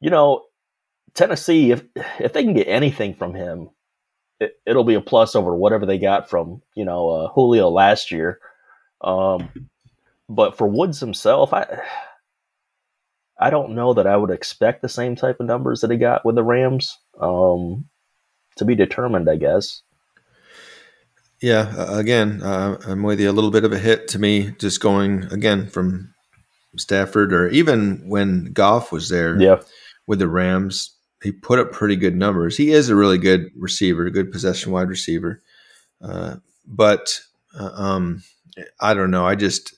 you know, Tennessee, if if they can get anything from him, it, it'll be a plus over whatever they got from you know uh, Julio last year. Um, but for Woods himself, I I don't know that I would expect the same type of numbers that he got with the Rams. Um, to be determined, I guess. Yeah, uh, again, uh, I'm with you. A little bit of a hit to me, just going again from Stafford, or even when Goff was there Yeah, with the Rams, he put up pretty good numbers. He is a really good receiver, a good possession wide receiver. Uh, but uh, um, I don't know. I just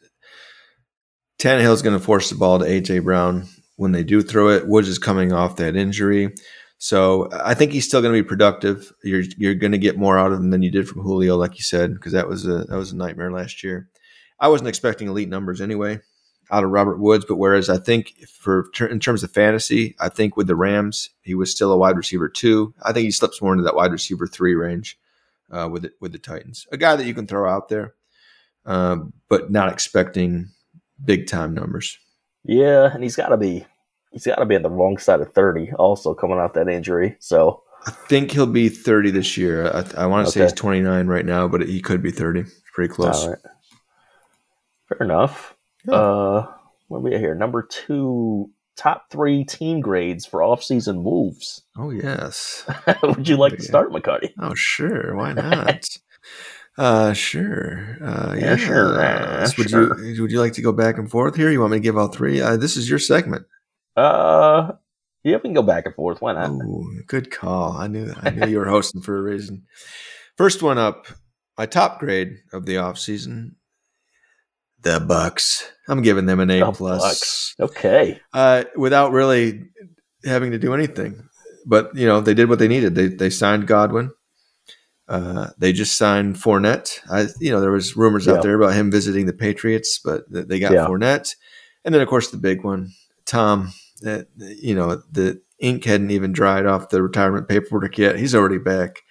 Tannehill's going to force the ball to AJ Brown when they do throw it. Woods is coming off that injury. So I think he's still going to be productive. You're you're going to get more out of him than you did from Julio, like you said, because that was a that was a nightmare last year. I wasn't expecting elite numbers anyway out of Robert Woods, but whereas I think for in terms of fantasy, I think with the Rams he was still a wide receiver two. I think he slips more into that wide receiver three range uh, with it, with the Titans. A guy that you can throw out there, uh, but not expecting big time numbers. yeah, and he's got to be he's got to be on the wrong side of thirty, also coming off that injury. So I think he'll be 30 this year. I, I want to say he's 29 right now, but he could be 30. Pretty close. all right, fair enough. Yeah. Uh, what are we at here? Number two, top three team grades for off-season moves. Oh, yes. Would you like to start, McCarty? Oh, sure. Why not? uh, sure. Uh, Yeah, yeah, sure, uh, Would sure. you Would you like to go back and forth here? You want me to give all three? Uh, this is your segment. Uh, yeah, we can go back and forth. Why not? Ooh, good call. I knew I knew you were hosting for a reason. First one up, my top grade of the offseason, the Bucks. I'm giving them an A The plus. Bucks. Okay. uh, without really having to do anything. But you know, they did what they needed. They they signed Godwin. Uh, they just signed Fournette. I, you know, there was rumors Yeah. out there about him visiting the Patriots, but they got Yeah. Fournette, and then of course the big one, Tom. That you know, the ink hadn't even dried off the retirement paperwork yet. He's already back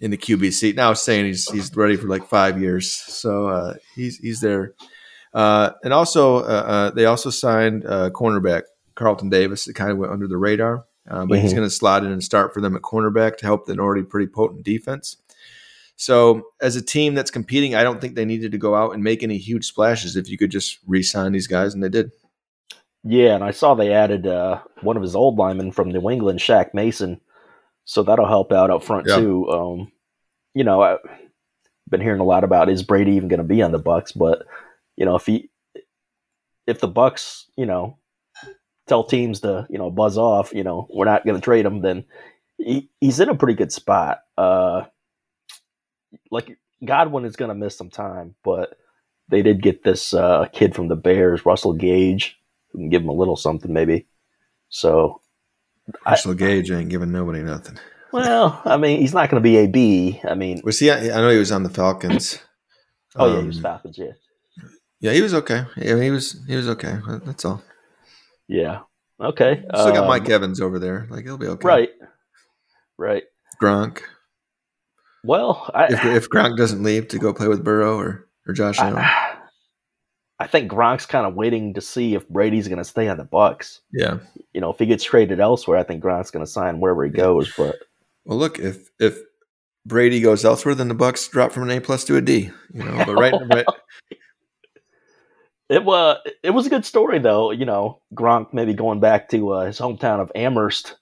in the QB seat now, I was saying he's he's ready for like five years. So uh, he's he's there. Uh, and also, uh, uh, they also signed uh, cornerback Carlton Davis. It kind of went under the radar, uh, but he's Mhm. going to slot in and start for them at cornerback to help the already pretty potent defense. So, as a team that's competing, I don't think they needed to go out and make any huge splashes if you could just re-sign these guys, and they did. Yeah, and I saw they added uh, one of his old linemen from New England, Shaq Mason. So that'll help out up front Yeah. too. Um, you know, I've been hearing a lot about is Brady even going to be on the Bucks? But you know, if he, if the Bucks, you know, tell teams to you know buzz off, you know, we're not going to trade him, then he, he's in a pretty good spot. Uh, like Godwin is going to miss some time, but they did get this uh, kid from the Bears, Russell Gage, who can give him a little something maybe. So, I- Russell Gage ain't giving nobody nothing. well, I mean, he's not going to be a B. I mean, Was he? I know he was on the Falcons. oh yeah, he was Um, Falcons. Yeah, Yeah, he was okay. Yeah, he was he was okay. That's all. yeah. Okay. Still got um, Mike Evans over there. Like he'll be okay. Right. Right. Gronk. Well, I, If if Gronk doesn't leave to go play with Burrow or or Josh Allen. I, I think Gronk's kind of waiting to see if Brady's going to stay on the Bucks. Yeah. You know, if he gets traded elsewhere, I think Gronk's going to sign wherever he goes. But Well, look if if Brady goes elsewhere, then the Bucks drop from an A plus to a D. You know, but right, right it was it was a good story though. You know, Gronk maybe going back to uh, his hometown of Amherst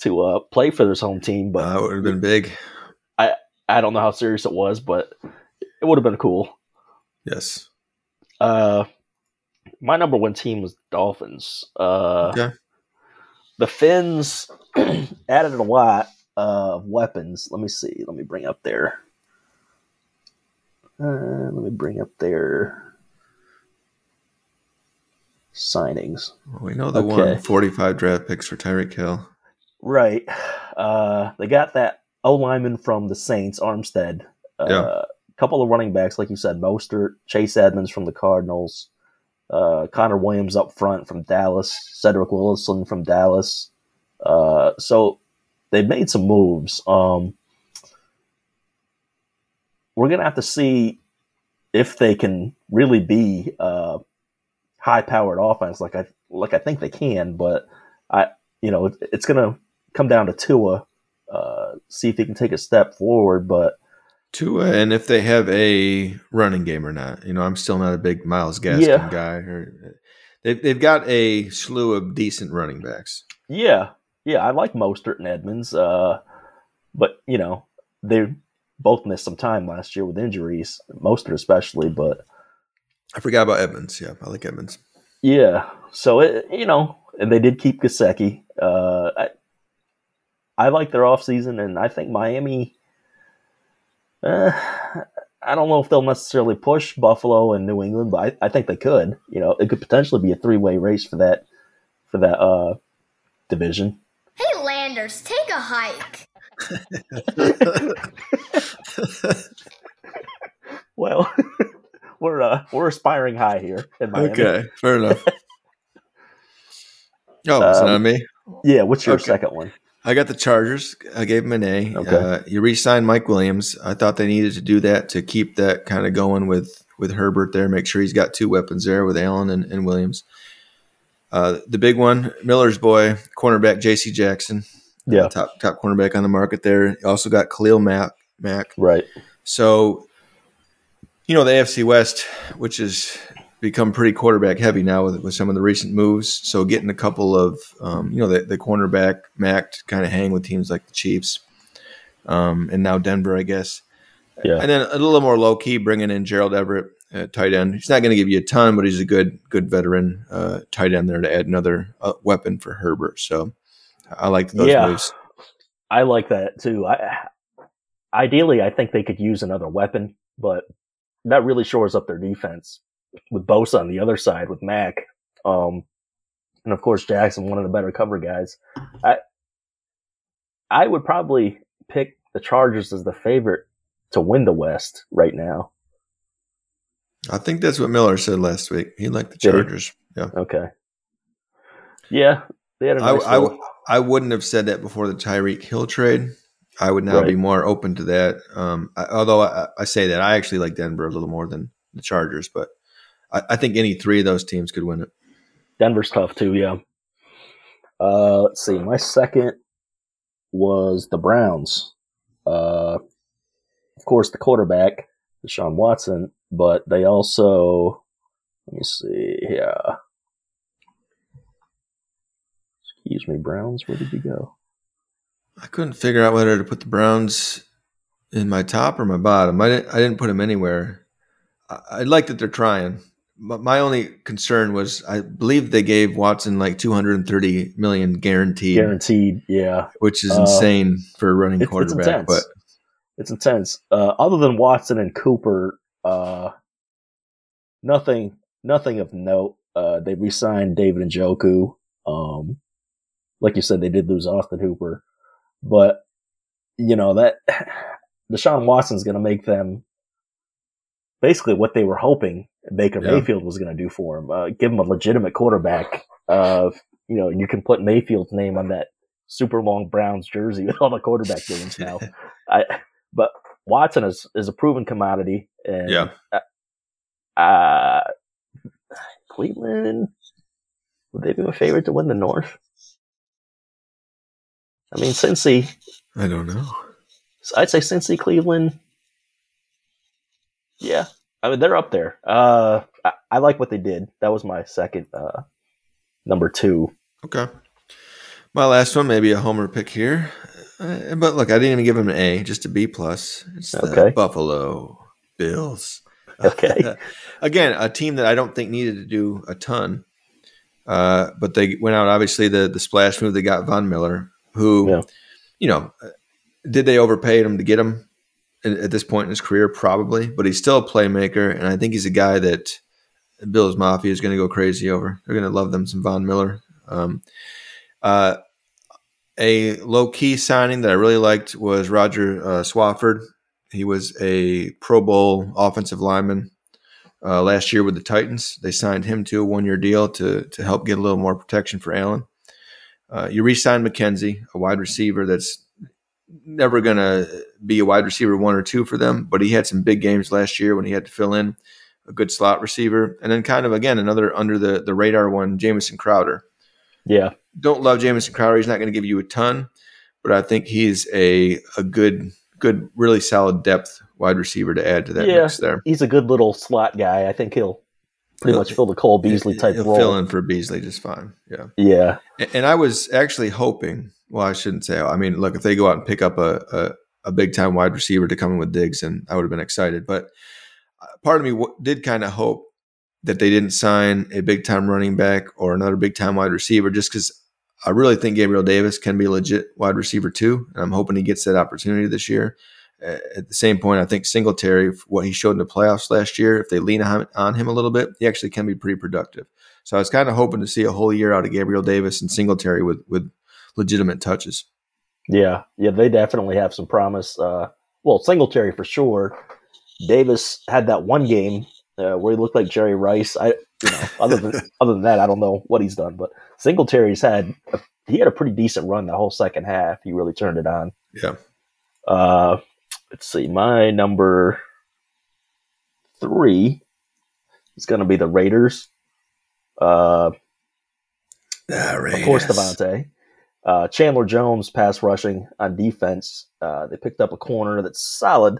to uh, play for his home team, but uh, it would have been big. I I don't know how serious it was, but it would have been cool. Yes. Uh, my number one team was Dolphins. Uh, Okay. The Finns added a lot of weapons. Let me see. Let me bring up their. Uh, let me bring up their signings. Well, we know the Okay. one 45 draft picks for Tyreek Hill. Right. Uh, they got that O lineman from the Saints, Armstead. Uh, Yeah. Couple of running backs, like you said, Mostert, Chase Edmonds from the Cardinals, uh, Connor Williams up front from Dallas, Cedric Wilson from Dallas. Uh, so they've made some moves. Um, we're gonna have to see if they can really be uh, high-powered offense, like I like I think they can, but I you know it, it's gonna come down to Tua, uh, see if he can take a step forward. But Tua, and if they have a running game or not. You know, I'm still not a big Myles Gaskin Yeah. guy. Or, they've, they've got a slew of decent running backs. yeah, yeah, I like Mostert and Edmonds, uh, but you know they both missed some time last year with injuries, Mostert especially. But I forgot about Edmonds. Yeah, I like Edmonds. yeah, so it, you know, and they did keep Gesicki. Uh, I, I like their offseason, and I think Miami. Uh, I don't know if they'll necessarily push Buffalo and New England, but I, I think they could. You know, it could potentially be a three way race for that for that uh, division. Hey, Landers, take a hike. Well, we're uh, we're aspiring high here in Miami. Okay, fair enough. Oh, it's Um, not me. Yeah, what's your Okay. second one? I got the Chargers. I gave them an A. Okay. Uh, you re-signed Mike Williams. I thought they needed to do that to keep that kind of going with with Herbert there. Make sure he's got two weapons there with Allen and, and Williams. Uh, the big one, Miller's boy, cornerback J.C. Jackson, Yeah, top top cornerback on the market there. Also got Khalil Mack. Mack. right. So, you know, the AFC West, which has become pretty quarterback heavy now with, with some of the recent moves. So, getting a couple of, um, you know, the, the cornerback Mack to kind of hang with teams like the Chiefs um, and now Denver, I guess. Yeah. And then a little more low key, bringing in Gerald Everett at tight end. He's not going to give you a ton, but he's a good, good veteran uh, tight end there to add another uh, weapon for Herbert. So, I like those Yeah. moves. I like that too. I ideally, I think they could use another weapon, but that really shores up their defense with Bosa on the other side with Mack, um, and of course Jackson, one of the better cover guys. I I would probably pick the Chargers as the favorite to win the West right now. I think that's what Miller said last week. He liked the Did he? Chargers. Yeah. Okay. Yeah, they had a I, nice I, little- I wouldn't have said that before the Tyreek Hill trade. I would now be more open to that. Um, I, although I, I say that I actually like Denver a little more than the Chargers, but I, I think any three of those teams could win it. Denver's tough too, yeah. Uh, let's see. My second was the Browns. Uh, of course, the quarterback, Deshaun Watson, but they also, let me see, yeah. Excuse me, Browns, where did you go? I couldn't figure out whether to put the Browns in my top or my bottom. I didn't, I didn't put them anywhere. I, I like that they're trying. My only concern was I believe they gave Watson like 230 million guaranteed, Guaranteed, yeah. which is Uh, insane for a running It's, it's quarterback. intense. but it's intense. Uh, other than Watson and Cooper, uh, nothing, nothing of note. Uh, they re-signed David Njoku. Um, like you said, they did lose Austin Hooper, but you know that Deshaun Watson's going to make them basically what they were hoping Baker Yeah. Mayfield was going to do for him. Uh, give him a legitimate quarterback. Uh, you know, you can put Mayfield's name on that super long Browns jersey with all the quarterback games now. I, but Watson is, is a proven commodity, and yeah, uh, Cleveland would they be my favorite to win the North? I mean, Cincy. I don't know. I'd say Cincy, Cleveland. Yeah, I mean they're up there. Uh, I, I like what they did. That was my second, uh, number two. Okay. My last one, maybe a homer pick here, uh, but look, I didn't even give him an A, just a B plus. It's the Okay. Buffalo Bills. Okay. Again, a team that I don't think needed to do a ton, uh, but they went out. Obviously, the the splash move. They got Von Miller, who, Yeah. you know, did they overpay him to get him at this point in his career? Probably, but he's still a playmaker, and I think he's a guy that Bills Mafia is going to go crazy over. They're going to love them some Von Miller. Um, uh, a low key signing that I really liked was Rodger uh, Saffold. He was a Pro Bowl offensive lineman uh, last year with the Titans. They signed him to a one year deal to to help get a little more protection for Allen. Uh, you re-signed McKenzie, a wide receiver that's never going to be a wide receiver one or two for them, but he had some big games last year when he had to fill in a good slot receiver, and then kind of again another under the the radar one, Jamison Crowder Yeah, don't love Jamison Crowder. He's not going to give you a ton, but I think he's a a good, good, really solid depth wide receiver to add to that Yeah. mix there. he's a good little slot guy. I think he'll pretty much fill the Cole Beasley type He'll role. fill in for Beasley just fine. Yeah, Yeah, A- and I was actually hoping. Well, I shouldn't say. I mean, look, if they go out and pick up a a, a big time wide receiver to come in with Diggs, and I would have been excited. But uh, part of me w- did kind of hope that they didn't sign a big time running back or another big time wide receiver, just because I really think Gabriel Davis can be a legit wide receiver too, and I'm hoping he gets that opportunity this year. At the same point, I think Singletary, what he showed in the playoffs last year, if they lean on on him a little bit, he actually can be pretty productive. So I was kind of hoping to see a whole year out of Gabriel Davis and Singletary with with legitimate touches. yeah, yeah. They definitely have some promise. Uh, well, Singletary for sure. Davis had that one game uh, where he looked like Jerry Rice. I, you know, other than other than that, I don't know what he's done. But Singletary's had a, he had a pretty decent run the whole second half. He really turned it on. Yeah. Uh, let's see. My number three is going to be the Raiders. Uh, of course, Davante. Uh, Chandler Jones pass rushing on defense. Uh, they picked up a corner that's solid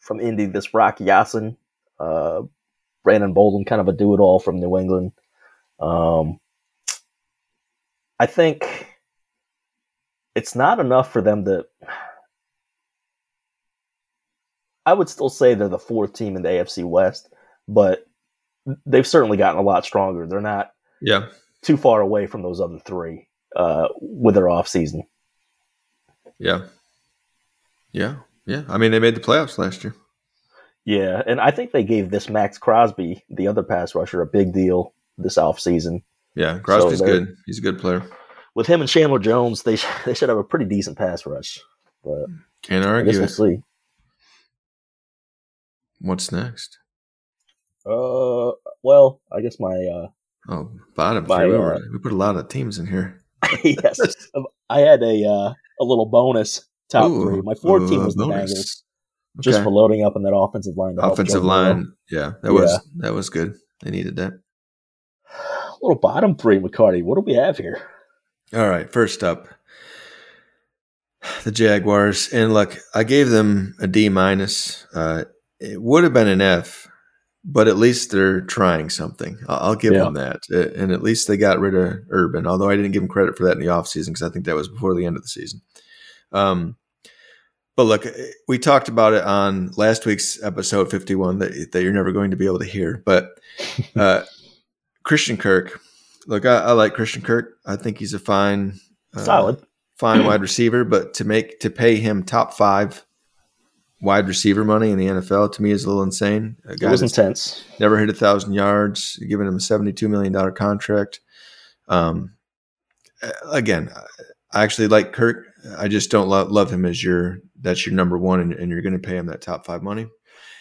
from Indy. This Rock Ya-Sin, uh, Brandon Bolden, kind of a do it all from New England. Um, I think it's not enough for them to. I would still say they're the fourth team in the AFC West, but they've certainly gotten a lot stronger. They're not Yeah. too far away from those other three uh, with their off season. Yeah. Yeah. Yeah. I mean, they made the playoffs last year. Yeah, and I think they gave this Maxx Crosby, the other pass rusher, a big deal this off season. Yeah. Crosby's So good. He's a good player. With him and Chandler Jones, they they should have a pretty decent pass rush. But Can't argue. we'll see. What's next? Uh, well, I guess my uh, Oh, bottom My, three. We, uh, we put a lot of teams in here. yes, I had a uh, a little bonus top Ooh, three. My fourth team ooh, was the bonus. Bengals, just Okay. for loading up on that offensive line. offensive Burrow. line. Yeah, that was that was good. They needed that. little bottom three, McCarty. What do we have here? All right, first up, the Jaguars, and look, I gave them a D minus. Uh, it would have been an F, but at least they're trying something. I'll, give Yeah. them that, and at least they got rid of Urban. Although I didn't give them credit for that in the offseason because I think that was before the end of the season. Um, but look, we talked about it on last week's episode 51 that, that you're never going to be able to hear. But uh, Christian Kirk, look, I, I like Christian Kirk. I think he's a fine, uh, Solid. fine wide receiver. But to make to pay him top five wide receiver money in the NFL to me is a little insane. A It was intense. never hit a thousand yards, giving him a seventy-two million dollar contract. Um, again, I actually like Kirk. I just don't love, love him as your that's your number one, and, and you're going to pay him that top five money.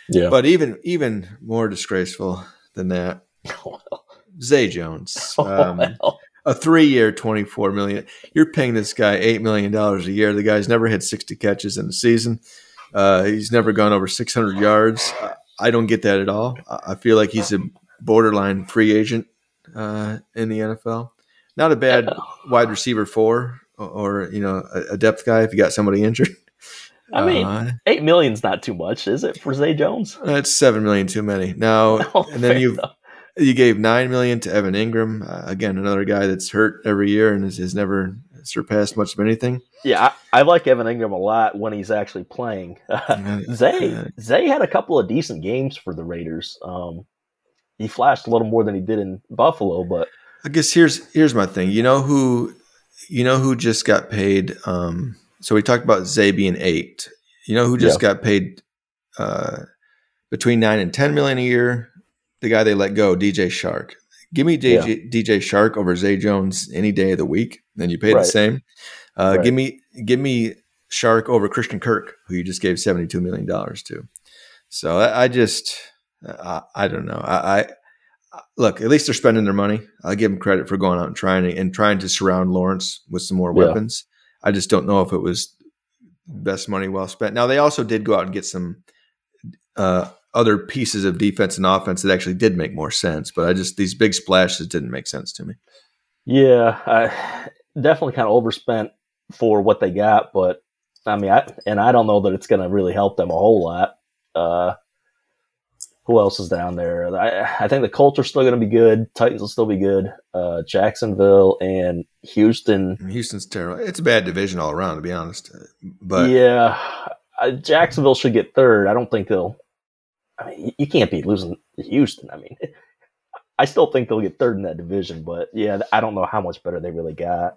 Yeah. But even even more disgraceful than that, Zay Jones, um, Well, a three-year, twenty-four million. You're paying this guy eight million dollars a year. The guy's never hit sixty catches in a season. Uh, he's never gone over six hundred yards. I- don't get that at all. I I feel like he's a borderline free agent uh, in the NFL. Not a bad wide receiver four, or, or you know, a, a depth guy if you got somebody injured. I mean, Uh, eight million's not too much, is it, for Zay Jones? that's seven million too many. Now, Oh, and then you enough. you gave nine million to Evan Engram. Uh, again, another guy that's hurt every year and has, has never surpassed much of anything. Yeah, I, I like Evan Engram a lot when he's actually playing. Zay Uh, Zay had a couple of decent games for the Raiders. Um, he flashed a little more than he did in Buffalo, but I guess here's here's my thing. You know who you know who just got paid um so we talked about Zay being 8. You know who just got paid uh between 9 and 10 million a year? The guy they let go, DJ Chark. Give me DJ, DJ Chark over Zay Jones any day of the week, then you pay Right. the same. Uh, Right. Give me give me Chark over Christian Kirk, who you just gave seventy two million dollars to. So I, I just I, I don't know. I, I look at least they're spending their money. I give them credit for going out and trying to, and trying to surround Lawrence with some more Yeah. weapons. I just don't know if it was best money well spent. Now they also did go out and get some uh, other pieces of defense and offense that actually did make more sense. But I just these big splashes didn't make sense to me. yeah, I definitely kind of overspent for what they got. But I mean, I, and I don't know that it's going to really help them a whole lot. Uh, who else is down there? I, I think the Colts are still going to be good. Titans will still be good. Uh, Jacksonville and Houston. Houston's terrible. It's a bad division all around, to be honest. But yeah, uh, Jacksonville should get third. I don't think they'll. I mean, you- you can't be losing to Houston. I mean, I still think they'll get third in that division, but yeah, I don't know how much better they really got.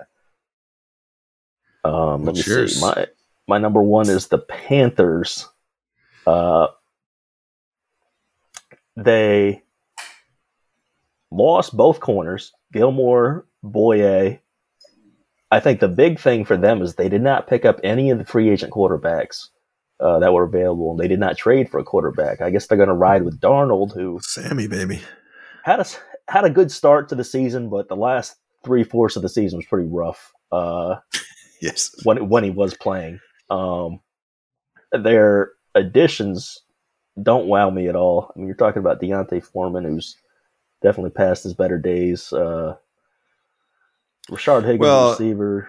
Um, let me yours? see. My my number one is the Panthers. Uh, they lost both corners, Gilmore, Bouye. I think the big thing for them is they did not pick up any of the free agent quarterbacks uh, that were available, and they did not trade for a quarterback. I guess they're going to ride with Darnold, who Sammy, baby. had a had a good start to the season, but the last three fourths of the season was pretty rough. Uh, Yes. when when he was playing. Um, their additions don't wow me at all. I mean, you're talking about D'Onta Foreman, who's definitely past his better days. Uh, Rashard Higgins, Well- receiver.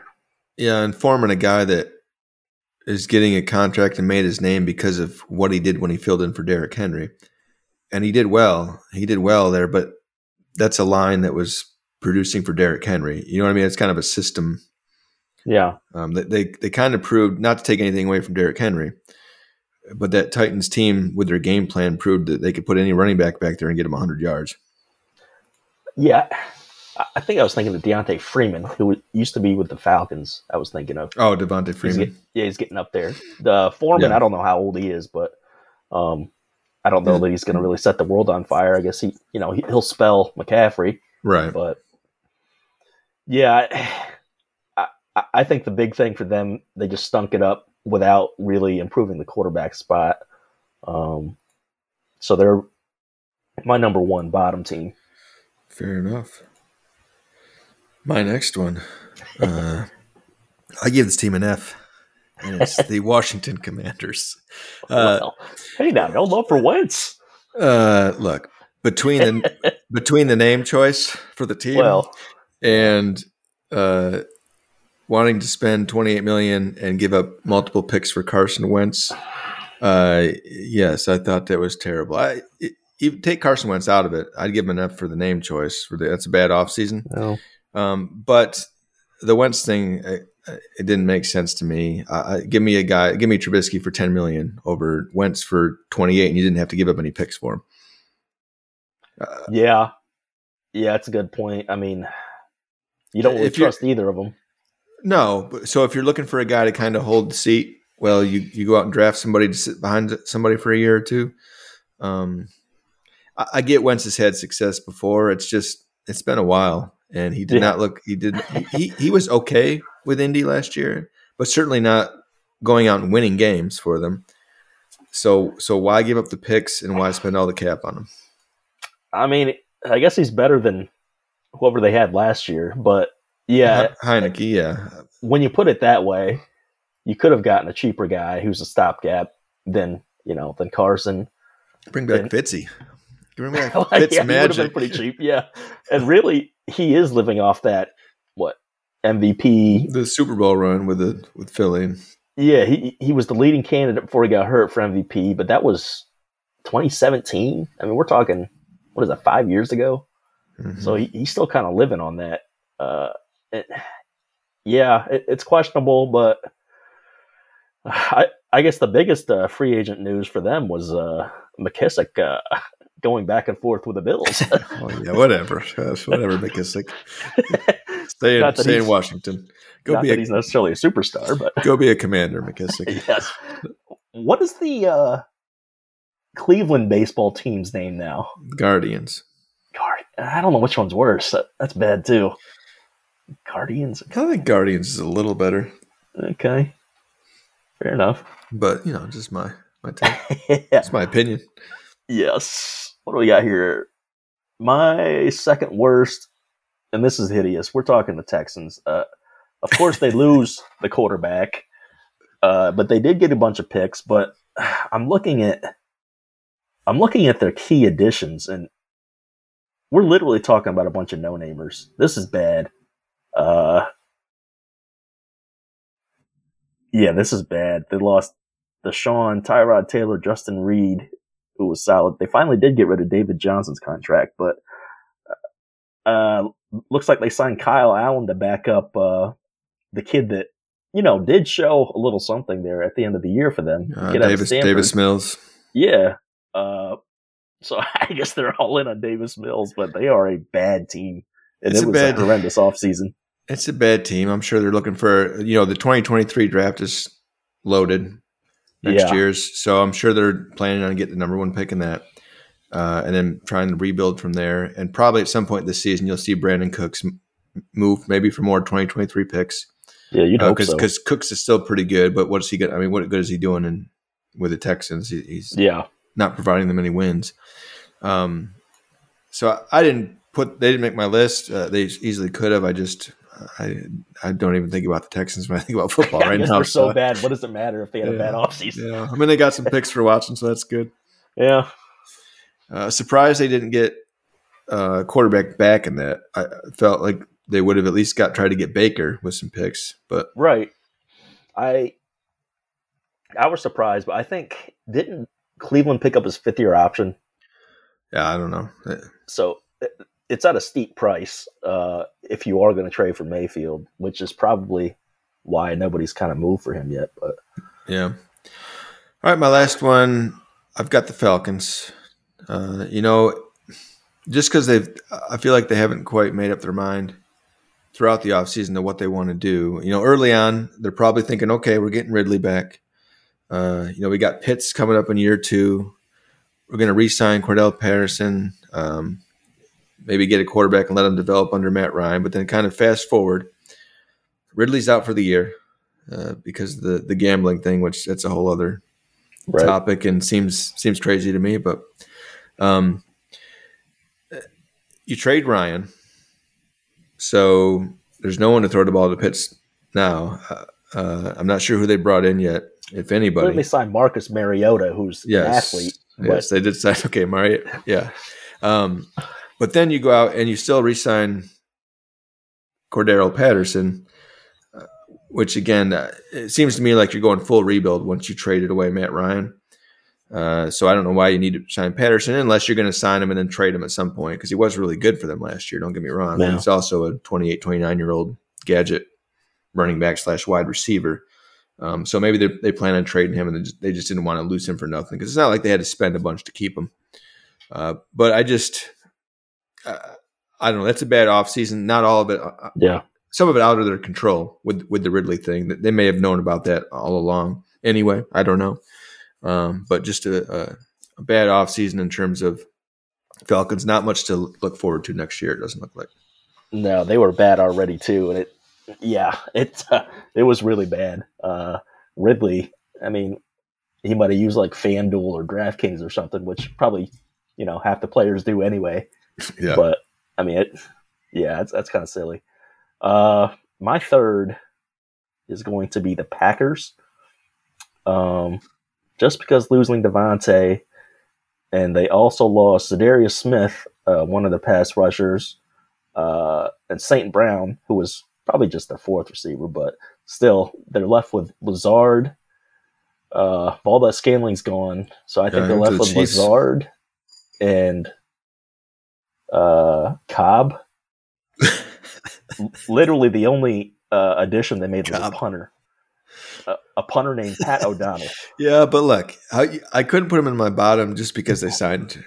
Yeah, and Foreman, a guy that is getting a contract and made his name because of what he did when he filled in for Derrick Henry. And he did well. He did well there, but that's a line that was producing for Derrick Henry. You know what I mean? It's kind of a system. Yeah, Um, they, they they kind of proved not to take anything away from Derrick Henry, but that Titans team with their game plan proved that they could put any running back back there and get him 100 yards. yeah. I- think I was thinking of Deontay Freeman, who used to be with the Falcons. I was thinking of Oh, Devonta He's Freeman. get- yeah, he's getting up there. The Foreman, Yeah. I don't know how old he is, but um, I don't know that he's going to really set the world on fire. I guess he, you know, he, he'll spell McCaffrey, right. but yeah, I, I, think the big thing for them, they just stunk it up without really improving the quarterback spot. Um, so they're my number one bottom team. Fair enough. My next one, uh, I give this team an F, and it's the Washington Commanders. Uh, well, hey, now don't love for Wentz. uh, look, between the between the name choice for the team Well, and uh, wanting to spend 28 million and give up multiple picks for Carson Wentz, uh, yes, I thought that was terrible. I it, even take Carson Wentz out of it, I'd give him enough for the name choice. For the, that's a bad offseason. no. Um, but the Wentz thing, uh, it didn't make sense to me. Uh, uh, give me a guy, give me Trubisky for 10 million over Wentz for 28, and you didn't have to give up any picks for him. Uh, Yeah, yeah, that's a good point. I mean, you don't really trust either of them. No, so if you're looking for a guy to kind of hold the seat, well, you you go out and draft somebody to sit behind somebody for a year or two. Um, I, I get Wentz has had success before. It's just it's been a while, and he did Yeah. not look. He did. He he was okay with Indy last year, but certainly not going out and winning games for them. So so why give up the picks and why spend all the cap on them? I mean, I guess he's better than whoever they had last year, but yeah, Heinicke, yeah, when you put it that way, you could have gotten a cheaper guy who's a stopgap than you know than Carson. bring back And- Fitzy. Bring back yeah, Fitz he would have been magic. pretty cheap. Yeah, and really, he is living off that what MVP. The Super Bowl run with the with Philly. Yeah, he he was the leading candidate before he got hurt for MVP, but that was 2017. I mean, we're talking what is that five years ago? Mhm. So he, he's still kind of living on that. Uh, it, yeah, it, it's questionable, but I I guess the biggest uh, free agent news for them was uh, McKissic uh, going back and forth with the Bills. Oh yeah, whatever, whatever. McKissic, stay in, stay in Washington. Go Not be a he's necessarily a superstar, but go be a commander, McKissic. yes. What is the uh, Cleveland baseball team's name now? Guardians. Guard- I don't know which one's worse. That's bad too. Guardians. I think Guardians is a little better, Okay, fair enough. but you know, just my my take. yeah. It's my opinion. Yes. What do we got here? My second worst, and this is hideous. We're talking the Texans. Uh, of course, they lose the quarterback, uh, but they did get a bunch of picks. But I'm looking at, I'm looking at their key additions, and we're literally talking about a bunch of no namers. This is bad. Uh, yeah, this is bad. They lost the Deshaun, Tyrod Taylor, Justin Reid, who was solid. They finally did get rid of David Johnson's contract, but uh, looks like they signed Kyle Allen to back up uh, the kid that you know did show a little something there at the end of the year for them. Uh, Kid out of Davis Davis Mills. yeah. Uh, so I guess they're all in on Davis Mills, but they are a bad team, and It's it a was bad- a horrendous offseason. It's a bad team. I'm sure they're looking for you know the 2023 draft is loaded next Yeah. year's, so I'm sure they're planning on getting the number one pick in that, uh, and then trying to rebuild from there. And probably at some point this season, you'll see Brandin Cooks m- move maybe for more 2023 picks Yeah, you'd hope because so. Cooks is still pretty good. But what's he get? I mean, what good is he doing in with the Texans? He, he's Yeah, not providing them any wins. Um, so I, I didn't put they didn't make my list. Uh, they easily could have. I just I I don't even think about the Texans when I think about football right now. they're so so- bad. What does it matter if they had a bad offseason? Yeah, I mean they got some picks for watching, so that's good. Yeah. Uh, surprised they didn't get uh, quarterback back in that. I felt like they would have at least got tried to get Baker with some picks, but Right. I I was surprised, but I think didn't Cleveland pick up his fifth year option? yeah, I don't know. So it's at a steep price uh, if you are going to trade for Mayfield, which is probably why nobody's kind of moved for him yet. But Yeah. All right, my last one. I've got the Falcons. Uh, you know, just because they've, I feel like they haven't quite made up their mind throughout the offseason to what they want to do. You know, early on, they're probably thinking, okay, we're getting Ridley back. Uh, you know, we got Pitts coming up in year two. We're going to re sign Cordarrelle Patterson, um, maybe get a quarterback and let him develop under Matt Ryan. But then kind of fast forward, Ridley's out for the year uh, because of the the gambling thing, which that's a whole other right, topic and seems seems crazy to me. But um, you trade Ryan, so there's no one to throw the ball to Pitts now. Uh, uh, I'm not sure who they brought in yet, if anybody. they signed Marcus Mariota, who's Yes. an athlete. But Yes, they did say okay, Mario. Yeah, Um, but then you go out and you still re-sign Cordarrelle Patterson, uh, which again, uh, it seems to me like you're going full rebuild once you traded away Matt Ryan. Uh, so I don't know why you need to sign Patterson unless you're going to sign him and then trade him at some point because he was really good for them last year. Don't get me wrong. Yeah. He's also a 28, 29 year old gadget running back slash wide receiver. Um, so maybe they, they plan on trading him and they just, they just didn't want to lose him for nothing because it's not like they had to spend a bunch to keep him. Uh, but I just, uh, I don't know. That's a bad offseason. Not all of it. uh, Yeah. Some of it out of their control with with the Ridley thing. That They may have known about that all along. Anyway, I don't know. Um, but just a, a, a bad offseason in terms of Falcons. Not much to look forward to next year. It doesn't look like. No, they were bad already too, and it, yeah, it uh, it was really bad. Uh, Ridley, I mean, he might have used like FanDuel or DraftKings or something, which probably, you know, half the players do anyway. Yeah. But I mean, it, yeah, that's that's kind of silly. Uh, my third is going to be the Packers. Um, just because losing Davante, and they also lost Za'Darius Smith, uh, one of the pass rushers, uh, and Saint Brown, who was probably just their fourth receiver, but still, they're left with Lazard. Uh, all that Scantling's gone, so I think Yeah, they're left the with Chiefs. Lazard and uh, Cobb. Literally, the only uh, addition they made was a punter, a, a punter named Pat O'Donnell. Yeah, but look, I, I couldn't put him in my bottom just because they signed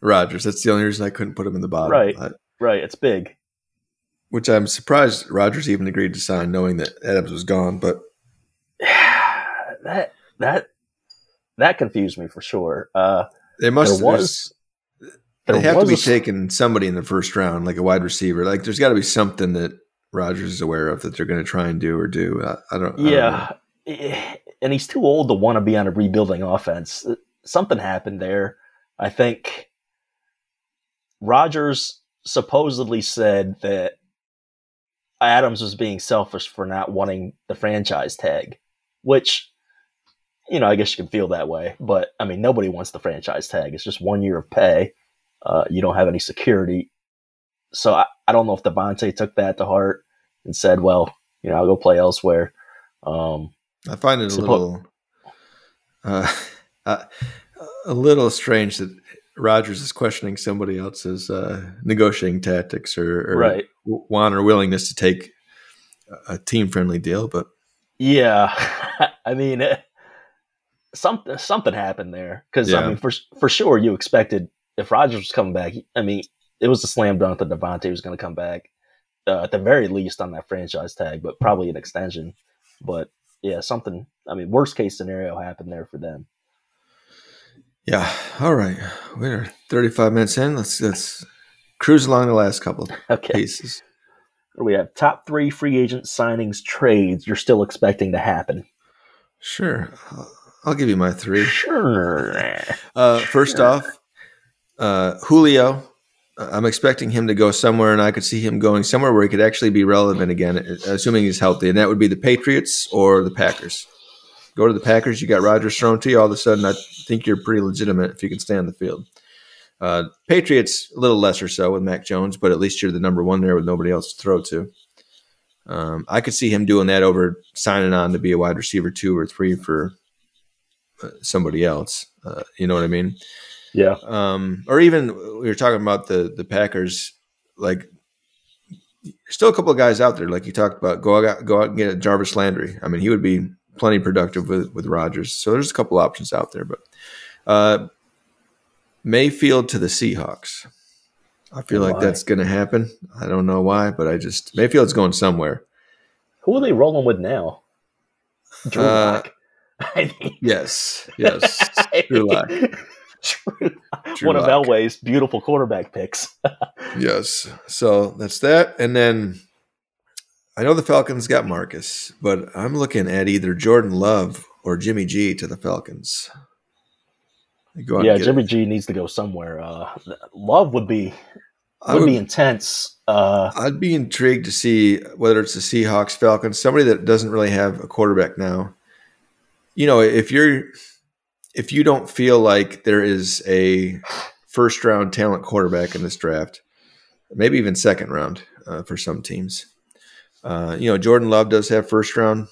Rodgers. That's the only reason I couldn't put him in the bottom. Right. I- right, it's big. which I'm surprised Rodgers even agreed to sign, knowing that Adams was gone. But that that that confused me for sure. Uh, they must. there was They have to be a taking somebody in the first round, like a wide receiver. Like there's got to be something that Rodgers is aware of that they're going to try and do or do. I, I don't. I don't know. Yeah, Eh, and he's too old to want to be on a rebuilding offense. Something happened there. I think Rodgers supposedly said that Adams was being selfish for not wanting the franchise tag, which you know I guess you can feel that way. But I mean, nobody wants the franchise tag. It's just one year of pay. Uh, you don't have any security. So I, I don't know if Davante took that to heart and said, "Well, you know, I'll go play elsewhere." Um, I find it a Suppo- little, uh, uh, a little strange that Rodgers is questioning somebody else's uh, negotiating tactics or, or Right. want or willingness to take a team friendly deal. But Yeah, I mean, something something happened there because I mean, for for sure, you expected if Rodgers was coming back. I mean, it was a slam dunk that Davante was going to come back uh, at the very least on that franchise tag, but probably an extension. But yeah, something. I mean, worst case scenario happened there for them. yeah, all right, we're 35 minutes in. Let's let's cruise along the last couple Okay, pieces. we have top three free agent signings trades you're still expecting to happen. Sure, I'll- I'll give you my three. Sure. Uh, first off, uh, Julio. uh, I'm expecting him to go somewhere, and I could see him going somewhere where he could actually be relevant again, uh, assuming he's healthy, and that would be the Patriots or the Packers. Go to the Packers. You got Rodgers thrown to you. All of a sudden, I think you're pretty legitimate if you can stay on the field. Uh, Patriots a little lesser so with Mac Jones, but at least you're the number one there with nobody else to throw to. Um, I could see him doing that over signing on to be a wide receiver two or three for uh, somebody else. Uh, you know what I mean? Yeah. um, or even we were talking about the the Packers, like still a couple of guys out there, like you talked about. Go out, go out and get Jarvis Landry. I mean, he would be plenty productive with with Rodgers. So there's a couple options out there, but uh, Mayfield to the Seahawks. I feel like that's going to happen. I don't know why, but I just Mayfield's going somewhere. Who are they rolling with now? Drew Uh, Lock. I mean, Yes, yes, Drew Lock. Drew- Drew one of Elway's beautiful quarterback picks. Yes. So that's that. And then I know the Falcons got Marcus, but I'm looking at either Jordan Love or Jimmy G to the Falcons. Go yeah, Jimmy it. G needs to go somewhere. Uh, Love would be would, would be intense. Uh, I'd be intrigued to see whether it's the Seahawks, Falcons, somebody that doesn't really have a quarterback now. You know, if you're if you don't feel like there is a first round talent quarterback in this draft, maybe even second round uh, for some teams. Uh, you know, Jordan Love does have first round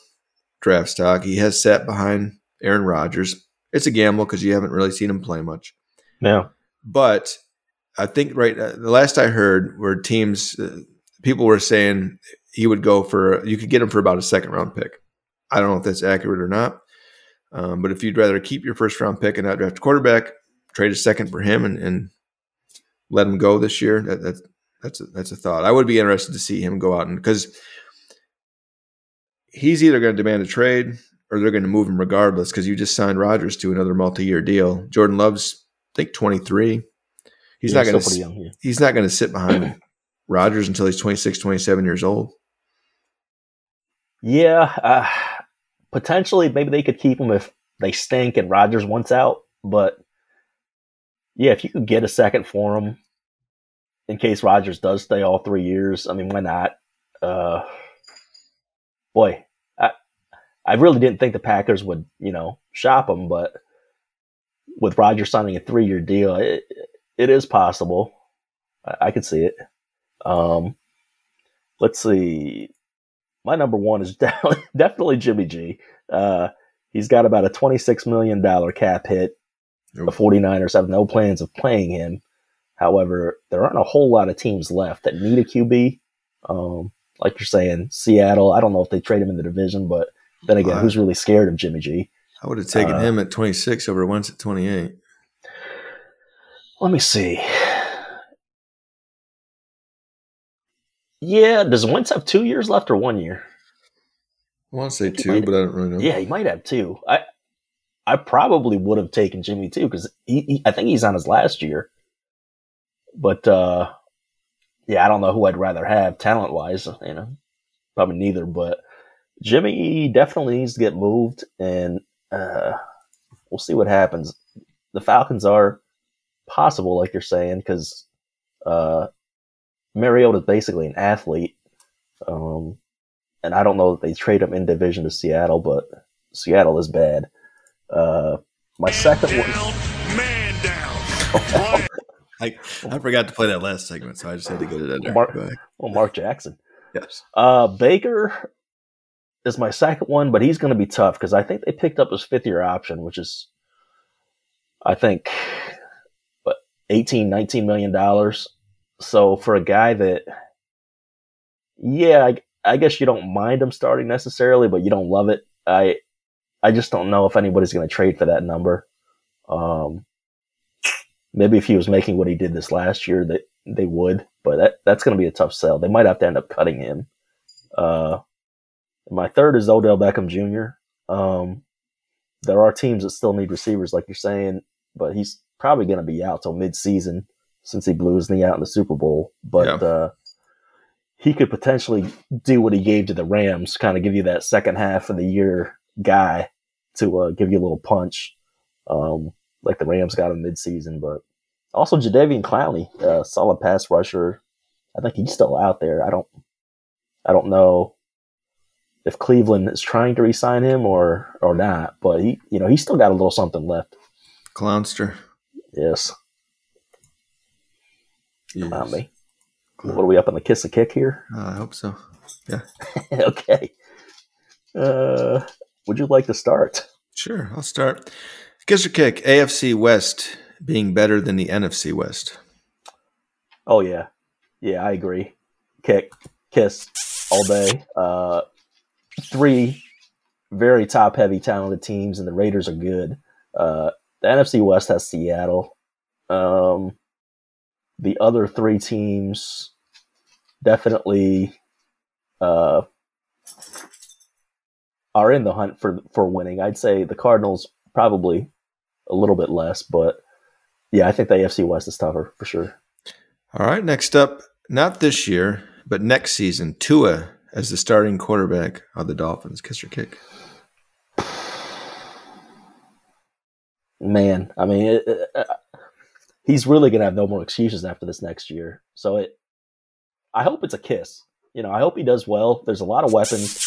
draft stock. He has sat behind Aaron Rodgers. It's a gamble because you haven't really seen him play much. Yeah. But I think right uh, the last I heard were teams uh, people were saying he would go for you could get him for about a second round pick. I don't know if that's accurate or not. Um, but if you'd rather keep your first round pick and not draft a quarterback, trade a second for him and, and let him go this year. That, that's that's a, that's a thought. I would be interested to see him go out and because he's either going to demand a trade or they're going to move him regardless because you just signed Rodgers to another multi-year deal. Jordan Love's I think 23. He's Yeah, not going to pretty young, yeah. he's not going to sit behind Rodgers until he's 26, 27 years old. Yeah, uh, potentially maybe they could keep him if they stink and Rodgers wants out. But yeah, if you could get a second for him in case Rodgers does stay all three years, I mean, why not? Uh, boy, I I really didn't think the Packers would you know shop him, but with Rodgers signing a three year deal, it, it is possible. I, I could see it. Um, let's see my number one is definitely, Jimmy G. Uh, he's got about a $26 million cap hit. The 49ers have no plans of playing him. However, there aren't a whole lot of teams left that need a QB. Um, like you're saying, Seattle, I don't know if they trade him in the division, but then again, Wow. who's really scared of Jimmy G? I would have taken Uh, him at 26 over Wentz at 28. Let me see. Yeah, does Wentz have two years left or one year? I want to say two, might- but I don't really know. Yeah, he might have two. I I probably would have taken Jimmy too because he, he, I think he's on his last year. But uh, yeah, I don't know who I'd rather have talent wise. You know, probably neither. But Jimmy definitely needs to get moved, and uh, we'll see what happens. The Falcons are possible, like you're saying, because uh, Mariota is basically an athlete. Um, and I don't know that they trade him in division to Seattle, but Seattle is bad. Uh, my second one, man down. I, I forgot to play that last segment, so I just had to get it in there. Mark- well, Mark Jackson. Yes. Uh, Baker is my second one, but he's going to be tough because I think they picked up his fifth year option, which is, I think, what, 18, 19 million dollars. So for a guy that, yeah, I, I guess you don't mind him starting necessarily, but you don't love it. I, I just don't know if anybody's going to trade for that number. Um, maybe if he was making what he did this last year, that they would, but that that's going to be a tough sell. They might have to end up cutting him. Uh, my third is Odell Beckham Jr. Um, there are teams that still need receivers, like you're saying, but he's probably going to be out till mid-season since he blew his knee out in the Super Bowl. But Yeah. uh, he could potentially do what he gave to the Rams, kind of give you that second half of the year guy to uh, give you a little punch, um, like the Rams got him mid-season. But also Jadeveon Clowney, uh, solid pass rusher. I think he's still out there. I don't, I don't know if Cleveland is trying to re-sign him or or not, but he, you know, he's still got a little something left. Clownster. Yes, Yes. come on, me. What are we up on the kiss a kick here? Uh, I hope so. Yeah. okay. Uh, would you like to start? Sure, I'll start. Kiss or kick, AFC West being better than the NFC West. Oh yeah, yeah, I agree. Kick, kiss, all day. Uh, three very top-heavy, talented teams, and the Raiders are good. Uh, the NFC West has Seattle. Um, the other three teams definitely uh, are in the hunt for for winning. I'd say the Cardinals probably a little bit less, but yeah, I think the AFC West is tougher for sure. All right, next up, not this year, but next season, Tua as the starting quarterback of the Dolphins. Kiss or kick? man i mean it, it, he's really gonna have no more excuses after this next year so it i hope it's a kiss you know i hope he does well there's a lot of weapons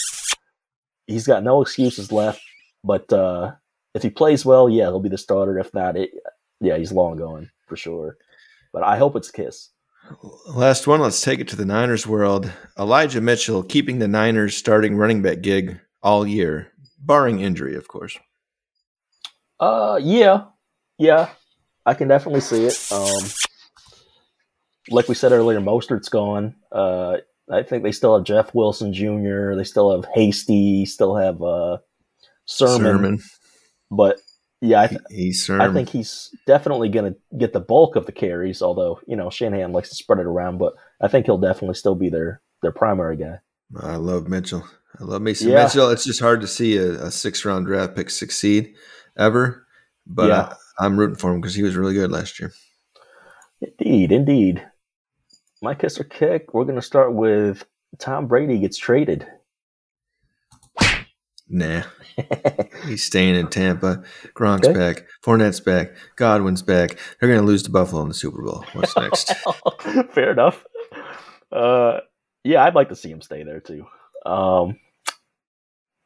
he's got no excuses left but uh if he plays well yeah he'll be the starter if not it yeah he's long gone for sure but I hope it's a Kiss. Last one. Let's take it to the Niners world. Elijah Mitchell keeping the Niners starting running back gig all year, barring injury, of course. Uh, yeah, yeah, I can definitely see it. Um, like we said earlier, Mostert's gone. Uh, I think they still have Jeff Wilson Jr. They still have Hasty. Still have uh, Sermon. Sermon. But yeah, I, th- He's I think he's definitely going to get the bulk of the carries. Although you know Shanahan likes to spread it around, but I think he'll definitely still be their their primary guy. I love Mitchell. I love Mason Yeah. Mitchell. It's just hard to see a, a six round draft pick succeed ever, but Yeah. I'm rooting for him because he was really good last year. Indeed, indeed. My kiss or kick. We're going to start with Tom Brady gets traded. Nah, he's staying in Tampa. Gronk's Okay. back. Fournette's back. Godwin's back. They're going to lose to Buffalo in the Super Bowl. What's next? Fair enough. Uh, yeah, I'd like to see him stay there too. Um,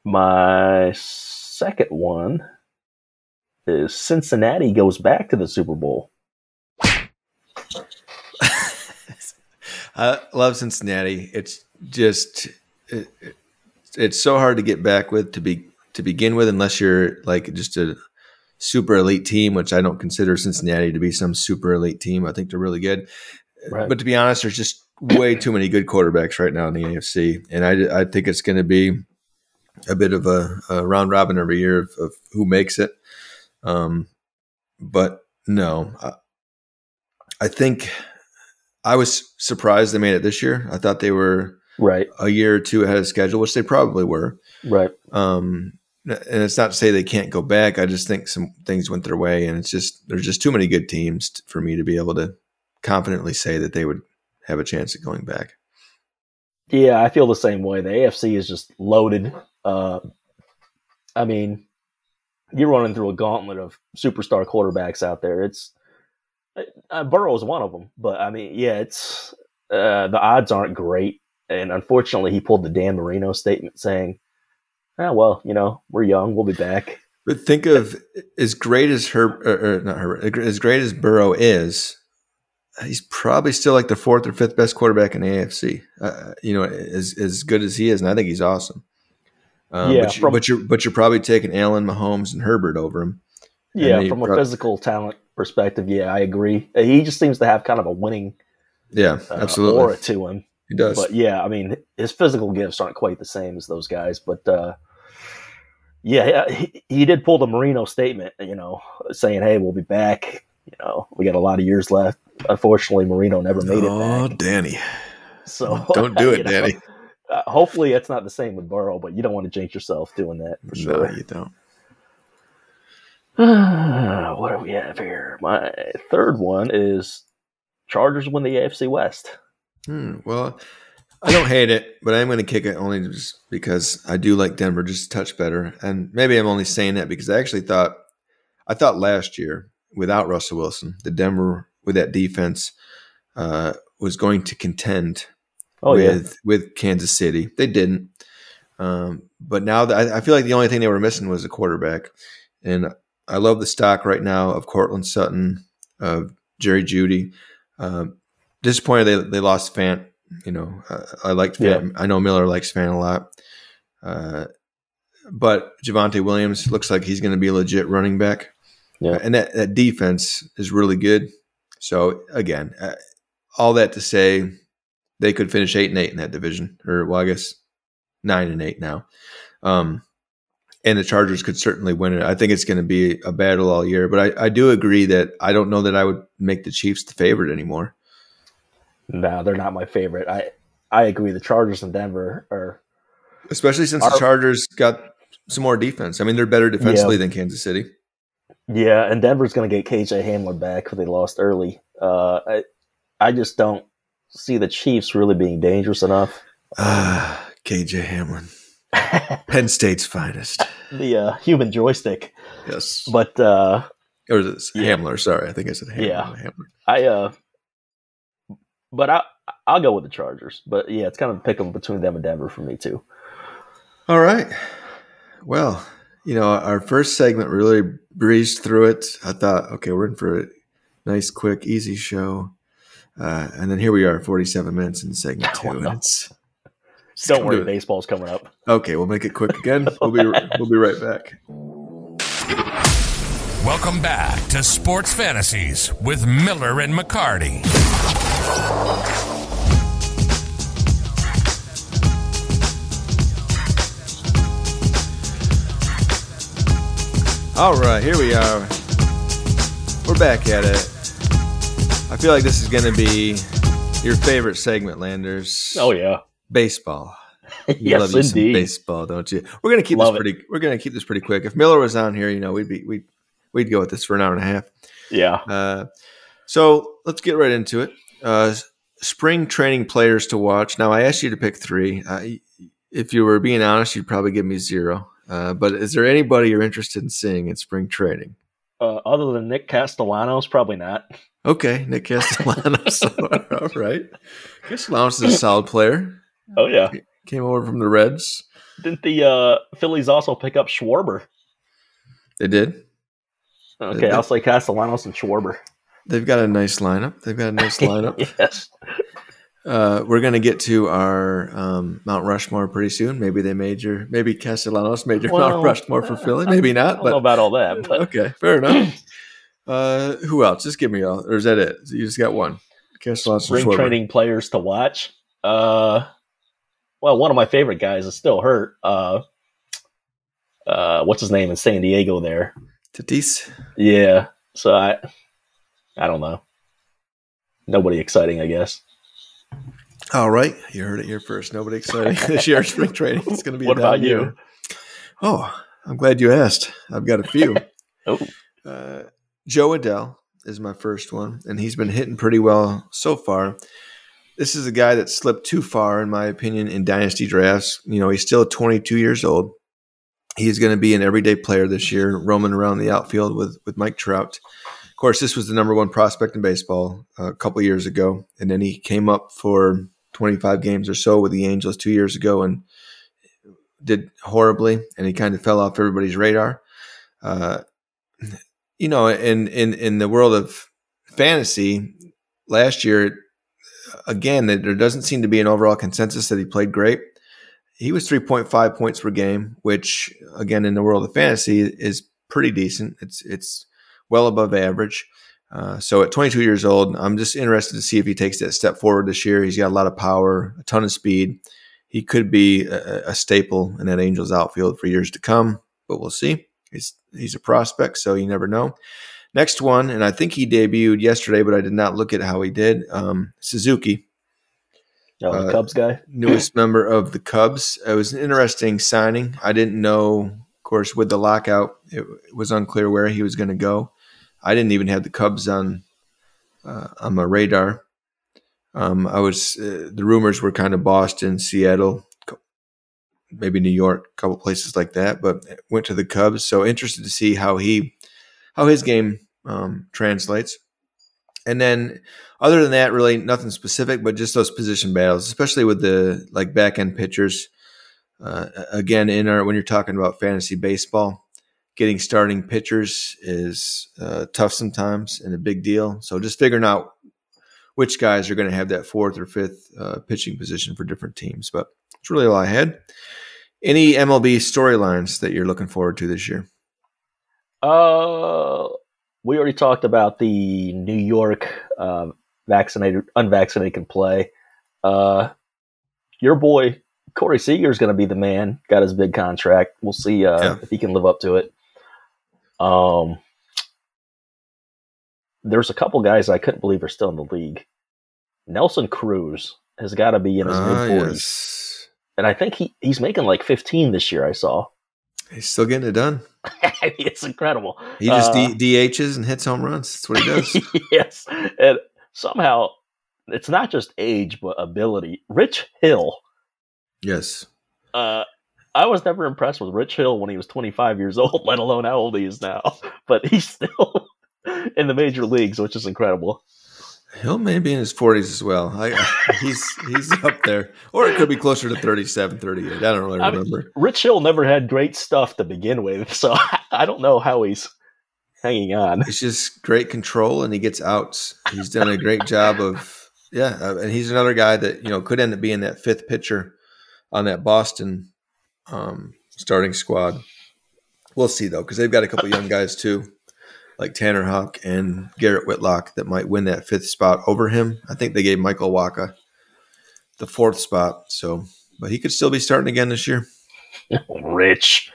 my second one is Cincinnati goes back to the Super Bowl. I love Cincinnati. It's just it, it- it's so hard to get back with to be to begin with, unless you're like just a super elite team, which I don't consider Cincinnati to be some super elite team. I think they're really good, Right. but to be honest, there's just way too many good quarterbacks right now in the AFC, and I I think it's going to be a bit of a, a round robin every year of, of who makes it. Um, but no, I, I think I was surprised they made it this year. I thought they were Right, a year or two ahead of schedule, which they probably were. right. Um, and it's not to say they can't go back. I just think some things went their way, and it's just there's just too many good teams t- for me to be able to confidently say that they would have a chance at going back. Yeah, I feel the same way. The AFC is just loaded. Uh, I mean, you're running through a gauntlet of superstar quarterbacks out there. It's uh, Burrow is one of them, but I mean, yeah, it's uh, the odds aren't great. And unfortunately, he pulled the Dan Marino statement saying, "Ah, well, you know, we're young, we'll be back." But think of as great as her, or, or not her, as great as Burrow is, he's probably still like the fourth or fifth best quarterback in the AFC. Uh, you know, as as good as he is, and I think he's awesome. Um, Yeah, but, you, from- but you're but you're probably taking Allen, Mahomes, and Herbert over him. Yeah, from a physical talent perspective, yeah, I agree. He just seems to have kind of a winning Yeah, uh, absolutely, aura to him. he does. But yeah, I mean, his physical gifts aren't quite the same as those guys. But uh, yeah, he, he did pull the Marino statement, you know, saying, "Hey, we'll be back." You know, we got a lot of years left. Unfortunately, Marino never made it oh. Danny, So don't do it, know, Danny. Uh, hopefully, it's not the same with Burrow, but you don't want to jinx yourself doing that for No, sure. you don't. what do we have here? My third one is Chargers win the AFC West. Hmm, well, I don't hate it, but I'm going to kick it only just because I do like Denver just a touch better, and maybe I'm only saying that because I actually thought I thought last year without Russell Wilson, the Denver with that defense uh, was going to contend Oh yeah, with with Kansas City. They didn't, um, but now that I, I feel like the only thing they were missing was a quarterback, and I love the stock right now of Courtland Sutton, of Jerry Jeudy. Um, disappointed they they lost Fant. You know, uh, I liked Fant. I know Miller likes Fant a lot. Uh, but Javonte Williams looks like he's going to be a legit running back. Yeah. And that, that defense is really good. So, again, uh, all that to say, they could finish eight and eight in that division, or well, I guess nine and eight now. Um, and the Chargers could certainly win it. I think it's going to be a battle all year, but I, I do agree that I don't know that I would make the Chiefs the favorite anymore. no, they're not my favorite. I I agree. The Chargers and Denver are especially since Our- the Chargers got some more defense. I mean, they're better defensively Yeah. than Kansas City. Yeah, and Denver's going to get KJ Hamler back who they lost early. Uh, I, I just don't see the Chiefs really being dangerous enough. Ah, KJ Hamlin, Penn State's finest. The uh, human joystick, Yes, but uh, or is it Yeah. Hamler? Sorry, I think I said Hamler. Yeah. Hamler. I uh, but I I'll go with the Chargers. But yeah, it's kind of a pick between them and Denver for me too. All right. Well, you know, our first segment really breezed through it. I thought, okay, we're in for a nice, quick, easy show. Uh, and then here we are, 47 minutes in segment two. Oh, no. and it's- Don't worry, to it. baseball's coming up. okay, we'll make it quick again. We'll be we'll be right back. Welcome back to Sports Fantasies with Miller and McCarty. All right, here we are. We're back at it. I feel like this is going to be your favorite segment, Landers. Oh yeah, baseball. You yes love you some indeed. baseball, don't you? We're gonna keep Love this it. pretty. We're gonna keep this pretty quick. If Miller was on here, you know, we'd be we'd we'd go with this for an hour and a half. Yeah. Uh, so let's get right into it. Uh, spring training players to watch. Now, I asked you to pick three. Uh, if you were being honest, you'd probably give me zero. Uh, but is there anybody you're interested in seeing in spring training? Uh, other than Nick Castellanos, probably not. Okay, Nick Castellanos. All right, Castellanos is a solid player. Oh yeah. Came over from the Reds. Didn't the uh, Phillies also pick up Schwarber? They did. Okay, I'll say Castellanos and Schwarber. They've got a nice lineup. They've got a nice lineup. yes. Uh, we're going to get to our um, Mount Rushmore pretty soon. Maybe they made your, maybe Castellanos made your Well, Mount Rushmore for Philly. Maybe I not, don't know but about all that, but okay, fair enough. Uh, who else? Just give me all, or is that it? You just got one. Castellanos spring training players to watch. Uh, well, one of my favorite guys is still hurt. Uh, uh, what's his name in San Diego? There, Tatis. yeah. So I, I don't know. Nobody exciting, I guess. All right, you heard it here first. Nobody exciting this year. Spring training. It's going to be. a What about down you? year. Oh, I'm glad you asked. I've got a few. Oh, Uh, Jo Adell is my first one, and he's been hitting pretty well so far. This is a guy that slipped too far, in my opinion, in dynasty drafts. You know, he's still 22 years old. He's going to be an everyday player this year, roaming around the outfield with with Mike Trout. Of course, this was the number one prospect in baseball uh, a couple years ago, and then he came up for 25 games or so with the Angels two years ago and did horribly, and he kind of fell off everybody's radar. Uh, you know, in in in the world of fantasy, last year, again, there doesn't seem to be an overall consensus that he played great. He was three point five points per game, which again, in the world of fantasy, is pretty decent. It's it's well above average. Uh, so at 22 years old, I'm just interested to see if he takes that step forward this year. He's got a lot of power, a ton of speed. He could be a, a staple in that Angels outfield for years to come, but we'll see. He's he's a prospect, so you never know. Next one, and I think he debuted yesterday, but I did not look at how he did. Um, Suzuki, oh, the Uh, Cubs guy. newest member of the Cubs. It was an interesting signing. I didn't know, of course, with the lockout, it, it was unclear where he was going to go. I didn't even have the Cubs on uh, on my radar. Um, I was uh, the rumors were kind of Boston, Seattle, maybe New York, a couple places like that, but went to the Cubs. So interested to see how he how his game um, translates. And then, other than that, really nothing specific, but just those position battles, especially with the like back end pitchers. Uh, again, in our when you're talking about fantasy baseball, getting starting pitchers is uh, tough sometimes and a big deal. So just figuring out which guys are going to have that fourth or fifth uh, pitching position for different teams. But it's really all I had. Any MLB storylines that you're looking forward to this year? Uh, we already talked about the New York uh, vaccinated, unvaccinated can play. Uh, your boy Corey Seager is going to be the man. Got his big contract. We'll see uh, Yeah. if he can live up to it. Um, there's a couple guys I couldn't believe are still in the league. Nelson Cruz has got to be in his Ah, mid 40s, yes. and I think he, he's making like 15 this year. I saw. He's still getting it done. it's incredible. He just Uh, D- DHs and hits home runs. That's what he does. yes, and somehow it's not just age but ability. Rich Hill. yes. Uh, I was never impressed with Rich Hill when he was 25 years old, let alone how old he is now. But he's still in the major leagues, which is incredible. Hill may be in his 40s as well. I, he's he's up there. Or it could be closer to 37, 38. I don't really I mean, remember. Rich Hill never had great stuff to begin with, so I don't know how he's hanging on. It's just great control and he gets outs. He's done a great job of Yeah, uh, and he's another guy that you know could end up being that fifth pitcher on that Boston um, starting squad. We'll see though, because they've got a couple young guys too, like Tanner Houck and Garrett Whitlock, that might win that fifth spot over him. I think they gave Michael Wacha the fourth spot, so but he could still be starting again this year. Rich.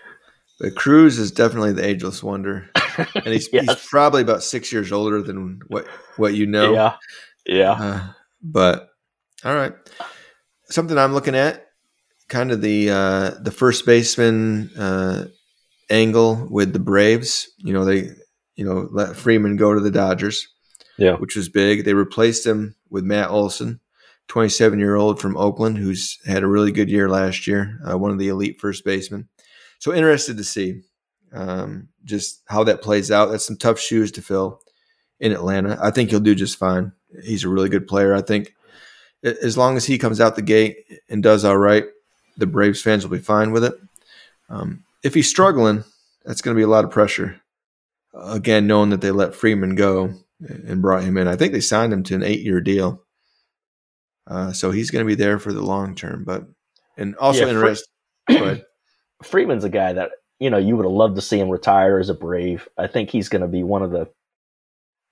But Cruz is definitely the ageless wonder, and he's, Yes. he's probably about six years older than what what you know. Yeah. Yeah. Uh, but all right, something I'm looking at, kind of the uh, the first baseman uh, angle with the Braves. You know they, you know, let Freeman go to the Dodgers, Yeah. which was big. They replaced him with Matt Olson, 27 year old from Oakland, who's had a really good year last year, uh, one of the elite first basemen. So interested to see um, just how that plays out. That's some tough shoes to fill in Atlanta. I think he'll do just fine. He's a really good player. I think as long as he comes out the gate and does all right, the Braves fans will be fine with it. Um, if he's struggling, that's going to be a lot of pressure. Again, knowing that they let Freeman go and brought him in, I think they signed him to an eight-year deal. Uh, so he's going to be there for the long term. But and also Yeah, Fre- interested. go ahead. Freeman's a guy that you know you would have loved to see him retire as a Brave. I think he's going to be one of the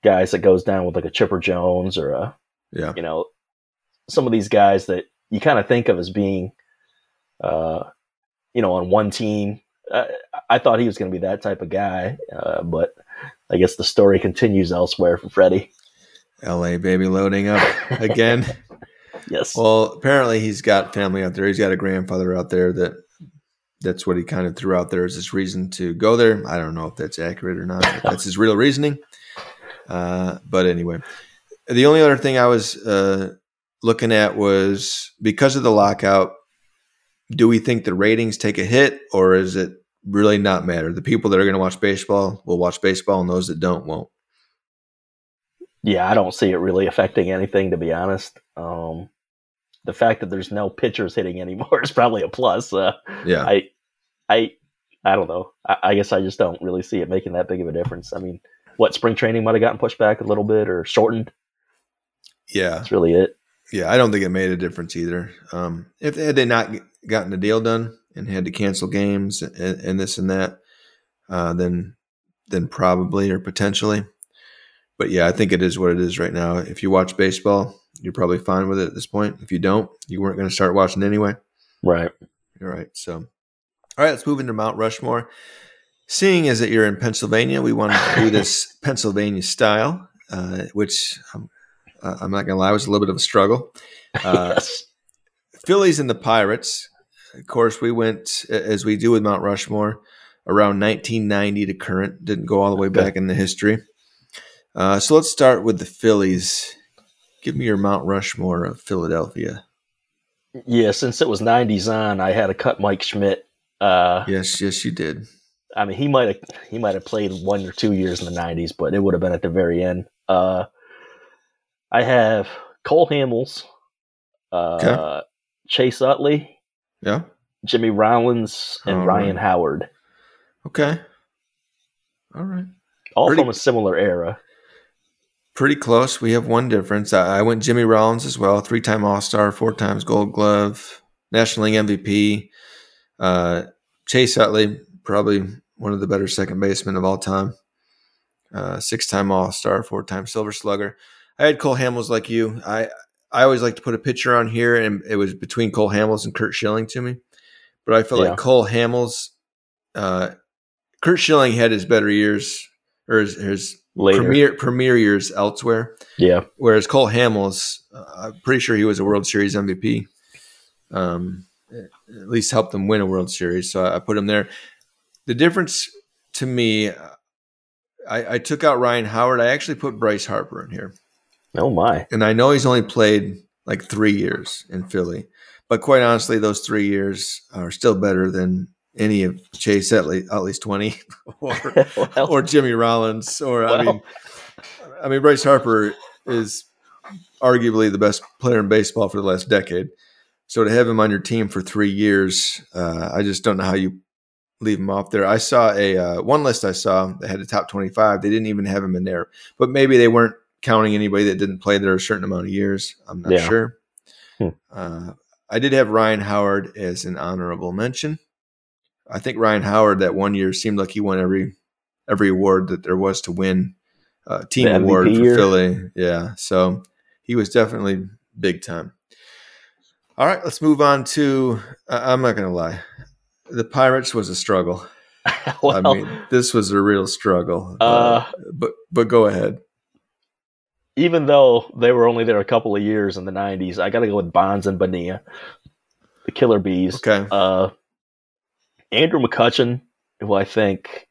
guys that goes down with like a Chipper Jones or a Yeah, you know some of these guys that you kind of think of as being, uh, you know, on one team. Uh, I thought he was going to be that type of guy, uh, but I guess the story continues elsewhere for Freddie. L.A. baby loading up again. Yes. Well, apparently he's got family out there. He's got a grandfather out there that that's what he kind of threw out there as his reason to go there. I don't know if that's accurate or not. That's his real reasoning. Uh, but anyway, the only other thing I was uh, looking at was because of the lockout. Do we think the ratings take a hit, or is it really not matter? The people that are going to watch baseball will watch baseball, and those that don't won't. Yeah, I don't see it really affecting anything to be honest. Um, the fact that there's no pitchers hitting anymore is probably a plus. Uh, Yeah, I, I, I don't know. I, I guess I just don't really see it making that big of a difference. I mean, what spring training might have gotten pushed back a little bit or shortened. yeah. That's really it. Yeah, I don't think it made a difference either. Um, if had they not gotten the deal done and had to cancel games and, and this and that, uh, then then probably or potentially. But yeah, I think it is what it is right now. If you watch baseball, you're probably fine with it at this point. If you don't, you weren't going to start watching anyway. Right. All right. So, all right, let's move into Mount Rushmore. Seeing as that you're in Pennsylvania, we want to do this Pennsylvania style, uh, which um, uh, I'm not going to lie, was a little bit of a struggle. Uh, yes. Phillies and the Pirates. Of course, we went as we do with Mount Rushmore around 1990 to current. Didn't go all the way back in the history. Uh, so let's start with the Phillies. Give me your Mount Rushmore of Philadelphia. Yeah. Since it was '90s on, I had to cut Mike Schmidt. Uh, Yes, yes, you did. I mean, he might have he might have played one or two years in the '90s, but it would have been at the very end. Uh, I have Cole Hamels, uh, Okay. Chase Utley, Yeah. Jimmy Rollins, and All Ryan right. Howard, Okay. All right. all Pretty- from a similar era. Pretty close. We have one difference. I, I went Jimmy Rollins as well, three time All Star, four times Gold Glove, National League MVP. Uh, Chase Utley, probably one of the better second basemen of all time. Uh, six time All Star, four time Silver Slugger. I had Cole Hamels like you. I I always like to put a picture on here, and it was between Cole Hamels and Curt Schilling to me. But I felt Yeah. like Cole Hamels, uh, Curt Schilling had his better years or his, his Later, premier premier years elsewhere. yeah, Whereas Cole Hamels, uh, I'm pretty sure he was a World Series MVP. Um, at least helped them win a World Series, so I, I put him there. The difference to me, uh, I, I took out Ryan Howard. I actually put Bryce Harper in here, oh my, and I know he's only played like three years in Philly, but quite honestly, those three years are still better than any of Chase Utley, at least twenty, or well, or Jimmy Rollins, or I mean, I mean Bryce Harper is arguably the best player in baseball for the last decade. So to have him on your team for three years, uh, I just don't know how you leave him off there. I saw a uh, one list I saw that had a top twenty-five. They didn't even have him in there, but maybe they weren't counting anybody that didn't play there a certain amount of years. I'm not Yeah. sure. Hmm. Uh, I did have Ryan Howard as an honorable mention. I think Ryan Howard that one year seemed like he won every every award that there was to win. Uh, team The award MVP for year? Philly. Yeah. So he was definitely big time. All right, let's move on to. I I'm not going to lie. The Pirates was a struggle. well, I mean, this was a real struggle. uh, but but go ahead. Even though they were only there a couple of years in the '90s, I got to go with Bonds and Bonilla, the Killer Bees. Okay. Uh, Andrew McCutchen, who I think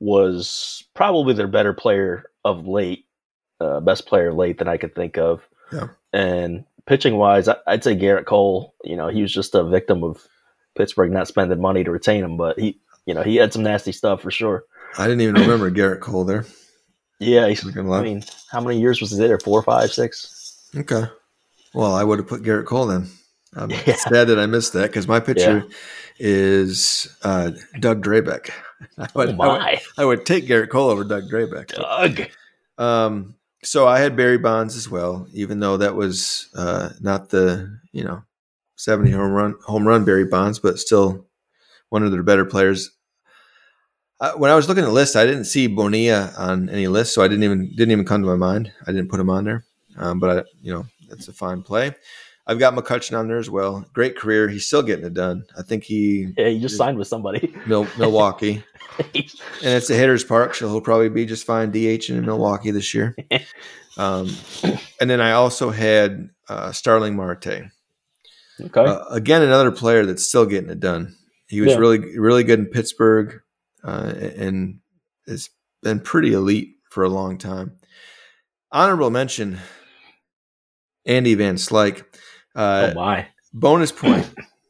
was probably their better player of late, uh, best player late that I could think of. Yeah. And pitching wise, I- I'd say Gerrit Cole. You know, he was just a victim of Pittsburgh not spending money to retain him, but he, you know, he had some nasty stuff for sure. I didn't even remember Gerrit Cole there. Yeah, he's. Not gonna. I mean, how many years was he there? Four, five, six. Okay. Well, I would have put Gerrit Cole then. I'm Yeah. sad that I missed that because my picture is uh, Doug Drabek. I would, Oh I, would, my, I would take Gerrit Cole over Doug Drabek. Doug. Um, so I had Barry Bonds as well, even though that was uh, not the you know seventy home run home run Barry Bonds, but still one of their better players. Uh, when I was looking at the list, I didn't see Bonilla on any list, so I didn't even didn't even come to my mind. I didn't put him on there, um, but I you know that's a fine play. I've got McCutchen on there as well. Great career. He's still getting it done. I think he Yeah, he just signed with somebody. Mil- Milwaukee. and it's a hitter's park, so he'll probably be just fine DH in Milwaukee this year. Um, and then I also had uh, Starling Marte. okay. Uh, again, another player that's still getting it done. He was Yeah. really, really good in Pittsburgh, uh, and has been pretty elite for a long time. Honorable mention: Andy Van Slyke. Uh, oh my, bonus point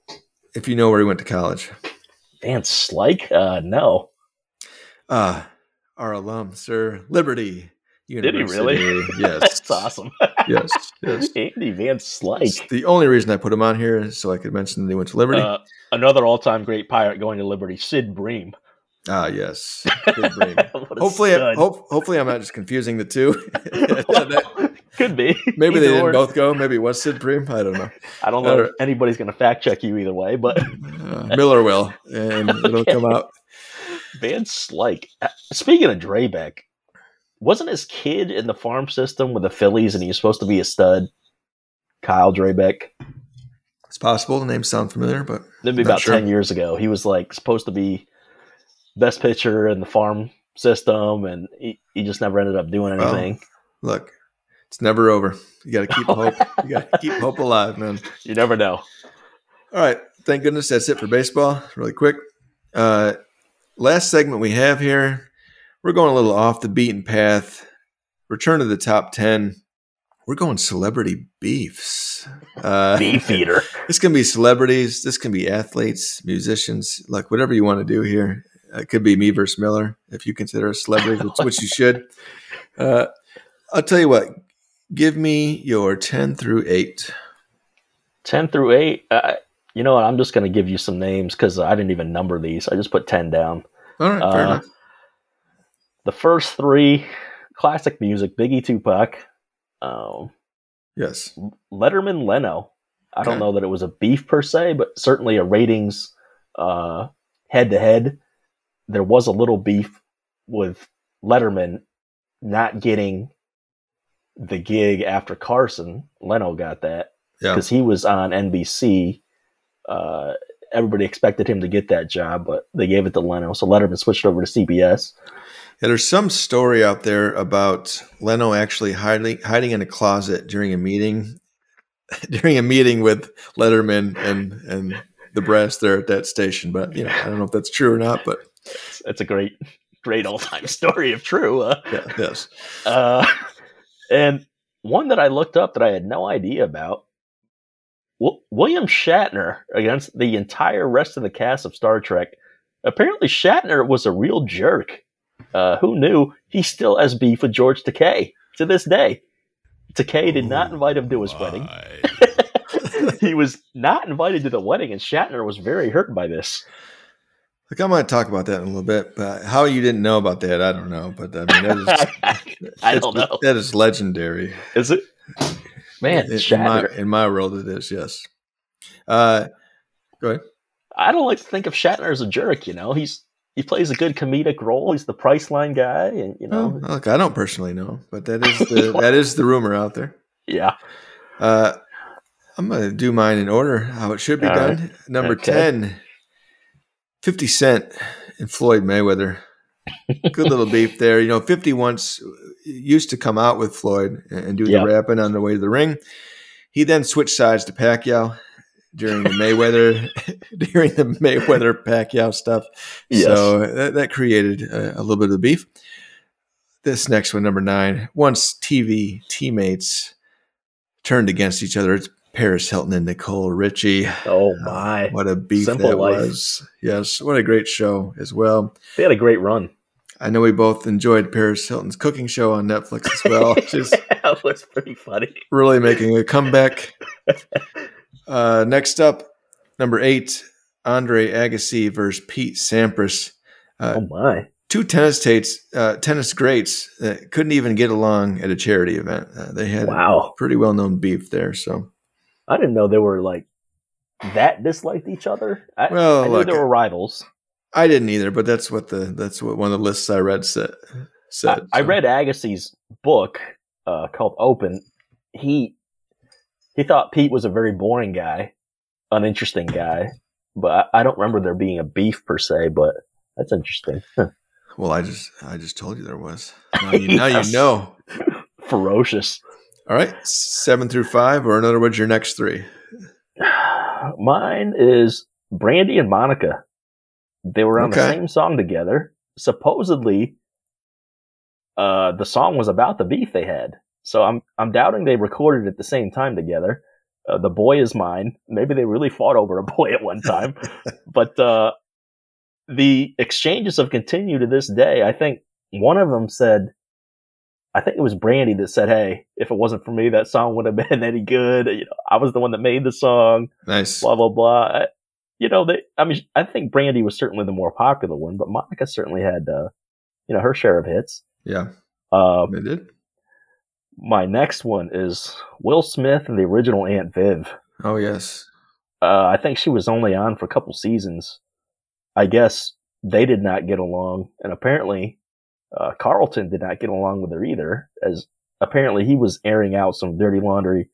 if you know where he went to college. Van Slyke? Uh, no. Uh, our alum, Sir Liberty University. Did he really? Yes. That's awesome. yes. Yes. Andy Van Slyke. The only reason I put him on here is so I could mention that he went to Liberty. Uh, another all-time great pirate going to Liberty, Sid Bream. Ah, yes. Good brain. What a hopefully, I, hope, hopefully, I'm not just confusing the two. That- Could be. maybe they didn't or. both go. Maybe it was Sid Preem. I don't know. I don't know if anybody's going to fact check you either way, but Uh, Miller will, and it'll come out. Van Slyke. uh, Speaking of Drabek, wasn't his kid in the farm system with the Phillies and he was supposed to be a stud? Kyle Drabek. It's possible. The names sound familiar, but That'd be about sure. 10 years ago. He was like supposed to be best pitcher in the farm system and he, he just never ended up doing Well, anything. look, it's never over. You got to keep hope. You got to keep hope alive, man. You never know. All right. Thank goodness that's it for baseball. Really quick. Uh, last segment we have here. We're going a little off the beaten path. Return to the top 10. We're going celebrity beefs. Uh, Beef eater. this can be celebrities. This can be athletes, musicians, like whatever you want to do here. It could be me versus Miller if you consider us celebrities, which, which you should. Uh, I'll tell you what. Give me your 10 through 8. 10 through 8. Uh, you know what? I'm just going to give you some names because I didn't even number these. I just put 10 down. All right. Fair Uh, enough. The first three classic music Biggie Tupac, um, Yes. Letterman Leno. I don't know that it was a beef per se, but certainly a ratings head to head. There was a little beef with Letterman not getting the gig after Carson. Leno got that Yeah. because he was on NBC. Uh, everybody expected him to get that job, but they gave it to Leno. So Letterman switched over to CBS. Yeah, there's some story out there about Leno actually hiding hiding in a closet during a meeting, during a meeting with Letterman and and the brass there at that station. But you know, I don't know if that's true or not. But It's, it's a great, great all time story if true. Uh, yeah, yes, Uh, and one that I looked up that I had no idea about. William Shatner against the entire rest of the cast of Star Trek. Apparently, Shatner was a real jerk. Uh, who knew? He still has beef with George Takei to this day. Takei did not invite him to his wedding. he was not invited to the wedding, and Shatner was very hurt by this. Look, I might talk about that in a little bit, but how you didn't know about that, I don't know. But I mean, that is, I don't know. That is legendary. Is it? Man, in, in my in my world, it is. Yes. Uh, go ahead. I don't like to think of Shatner as a jerk. You know, he's he plays a good comedic role. He's the Priceline guy, and you know, Well, look, I don't personally know, but that is the that is the rumor out there. yeah. Uh, I'm going to do mine in order how it should be All done. Number Okay. 10, 50 Cent and Floyd Mayweather. Good little beef there. You know, 50 once used to come out with Floyd and do Yeah. the rapping on the way to the ring. He then switched sides to Pacquiao during the Mayweather during the Mayweather Pacquiao stuff. Yes. So that, that created a, a little bit of beef. This next one, number nine. Once TV teammates turned against each other, it's Paris Hilton and Nicole Richie. Oh my, What a beef Simple that life. was. Yes, what a great show as well. they had a great run. I know we both enjoyed Paris Hilton's cooking show on Netflix as well. Just that was pretty funny. really making a comeback. Uh, next up, number eight, Andre Agassi versus Pete Sampras. Uh, Oh my, two tennis tates, uh, tennis greats that couldn't even get along at a charity event. Uh, they had wow! pretty well known beef there. So, I didn't know they were like that disliked each other. I, Well, I knew look, they were rivals. I didn't either, but that's what the that's what one of the lists I read said. Said I so. read Agassi's book uh, called Open. He he thought Pete was a very boring guy, uninteresting guy. But I, I don't remember there being a beef per se. But that's interesting. Well, I just I just told you there was. Now you, now you know. Ferocious. All right, seven through five, or in other words, your next three. Mine is Brandy and Monica. They were on the same song together. Supposedly, uh, the song was about the beef they had. So I'm I'm doubting they recorded at the same time together. Uh, the boy is mine. Maybe they really fought over a boy at one time, but uh, the exchanges have continued to this day. I think one of them said, I think it was Brandy that said, "Hey, if it wasn't for me, that song wouldn't have been any good. You know, I was the one that made the song." Nice. blah blah blah. I- You know, they. I mean, I think Brandy was certainly the more popular one, but Monica certainly had, uh, you know, her share of hits. Yeah, Uh, they did. my next one is Will Smith and the original Aunt Viv. Oh yes. Uh, I think she was only on for a couple seasons. I guess they did not get along, and apparently uh, Carlton did not get along with her either, as apparently he was airing out some dirty laundry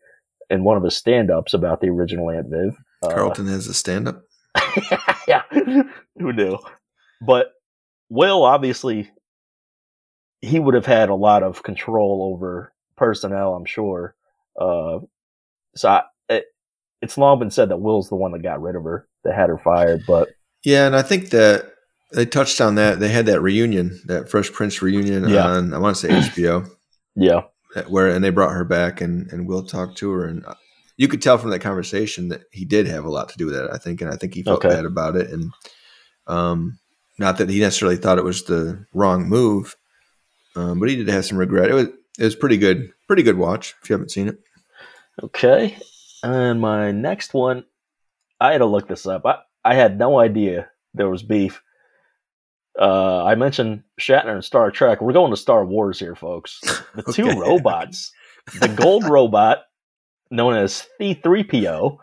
in one of his stand-ups about the original Aunt Viv. Uh, Carlton has a stand up. yeah, who knew? But Will obviously he would have had a lot of control over personnel, I'm sure. Uh, so I, it, it's long been said that Will's the one that got rid of her, that had her fired. But Yeah, and I think that they touched on that. They had that reunion, that Fresh Prince reunion Yeah. on I want to say HBO, yeah, where and they brought her back and and Will talked to her and uh, you could tell from that conversation that he did have a lot to do with that. I think, and I think he felt Okay. bad about it, and um, not that he necessarily thought it was the wrong move, um, but he did have some regret. It was it was pretty good, pretty good watch if you haven't seen it. okay. And my next one, I had to look this up. I, I had no idea there was beef. Uh, I mentioned Shatner and Star Trek. We're going to Star Wars here, folks. The two robots, the gold robot known as C3PO,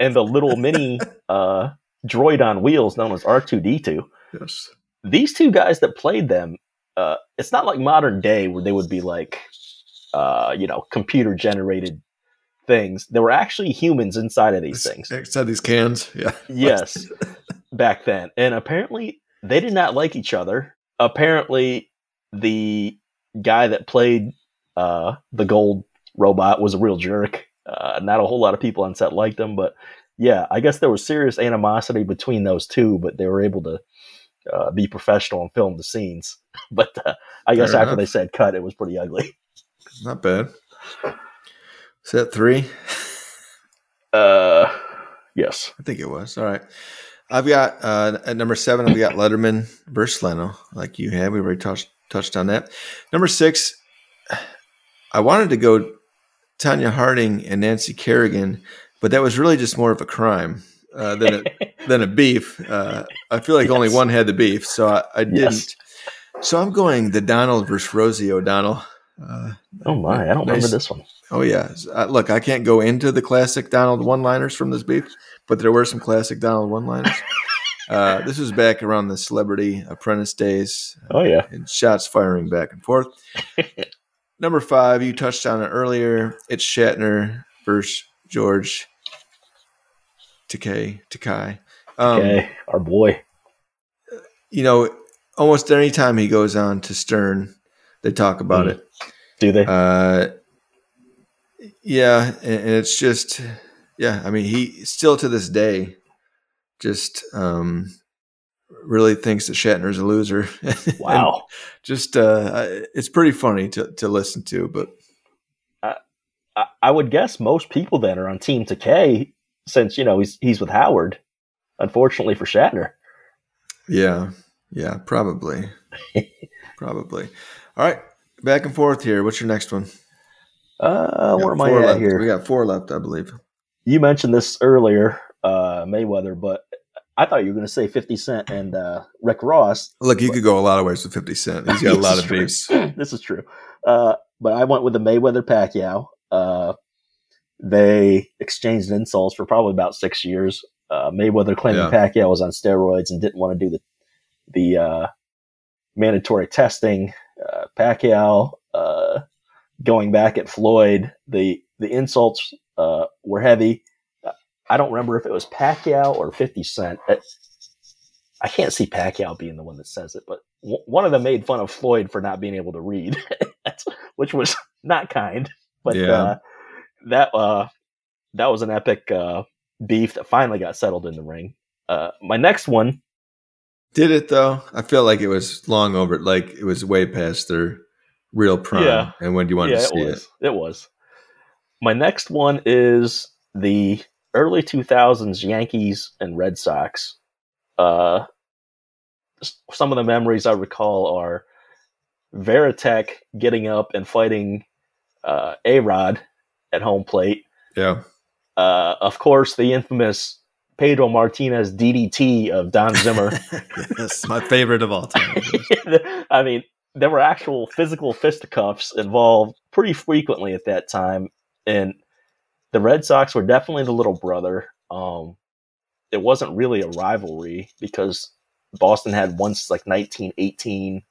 and the little mini uh, droid on wheels known as R2D2. Yes. These two guys that played them, uh, it's not like modern day where they would be like, uh, you know, computer generated things. There were actually humans inside of these things. Inside these cans, yeah. Yes, back then. And apparently they did not like each other. Apparently the guy that played uh, the gold robot was a real jerk. Uh, not a whole lot of people on set liked him, but yeah, I guess there was serious animosity between those two, but they were able to uh, be professional and film the scenes. But uh, I guess Fair after they said cut, it was pretty ugly. Not bad. Set three? Uh, yes. I think it was. All right. I've got uh, at number seven, I've got Letterman versus Leno, like you had. We already touched touched on that. Number six, I wanted to go Tonya Harding and Nancy Kerrigan, but that was really just more of a crime. uh, than a, than a beef. Uh, I feel like only one had the beef, so I, I didn't. Yes. So I'm going the Donald versus Rosie O'Donnell. Uh, Oh my, I don't remember this one. Oh yeah, uh, look, I can't go into the classic Donald one-liners from this beef, but there were some classic Donald one-liners. uh, this was back around the Celebrity Apprentice days, Oh yeah. and shots firing back and forth. Number five, you touched on it earlier. It's Shatner versus George Takei. Takai. Um, Okay, our boy. You know, almost any time he goes on to Stern, they talk about Mm. it. Do they? Uh, yeah, and, it's just, yeah. I mean, he still to this day just um, really thinks that Shatner's a loser. Wow. just uh, it's pretty funny to to listen to, but I, I would guess most people then are on Team Takei since you know he's he's with Howard. Unfortunately for Shatner. yeah, yeah, probably, probably. All right, back and forth here. What's your next one? Uh, where am I at left. here? We got four left, I believe. you mentioned this earlier, uh, Mayweather, but I thought you were going to say Fifty Cent and uh, Rick Ross. Look, you could go a lot of ways with Fifty Cent. He's got a lot of beefs. this is true. Uh, but I went with the Mayweather Pacquiao. Uh, they exchanged insults for probably about six years. Uh, Mayweather claiming Yeah. Pacquiao was on steroids and didn't want to do the the uh, mandatory testing. Uh, Pacquiao uh, going back at Floyd. The the insults uh, were heavy. I don't remember if it was Pacquiao or Fifty Cent. It- I can't see Pacquiao being the one that says it, but w- one of them made fun of Floyd for not being able to read, which was not kind. But Yeah. uh, that uh, that was an epic uh, beef that finally got settled in the ring. Uh, my next one, Did it though? I feel like it was long over. Like it was way past their real prime. Yeah. And when do you want yeah, to it see was. It was. My next one is the early 2000s Yankees and Red Sox. Uh, some of the memories I recall are Varitek getting up and fighting uh, A Rod at home plate. Yeah. Uh, of course, the infamous Pedro Martinez DDT of Don Zimmer. yes, my favorite of all time. I mean, there were actual physical fisticuffs involved pretty frequently at that time, and the Red Sox were definitely the little brother. Um, it wasn't really a rivalry because Boston had once like 1918,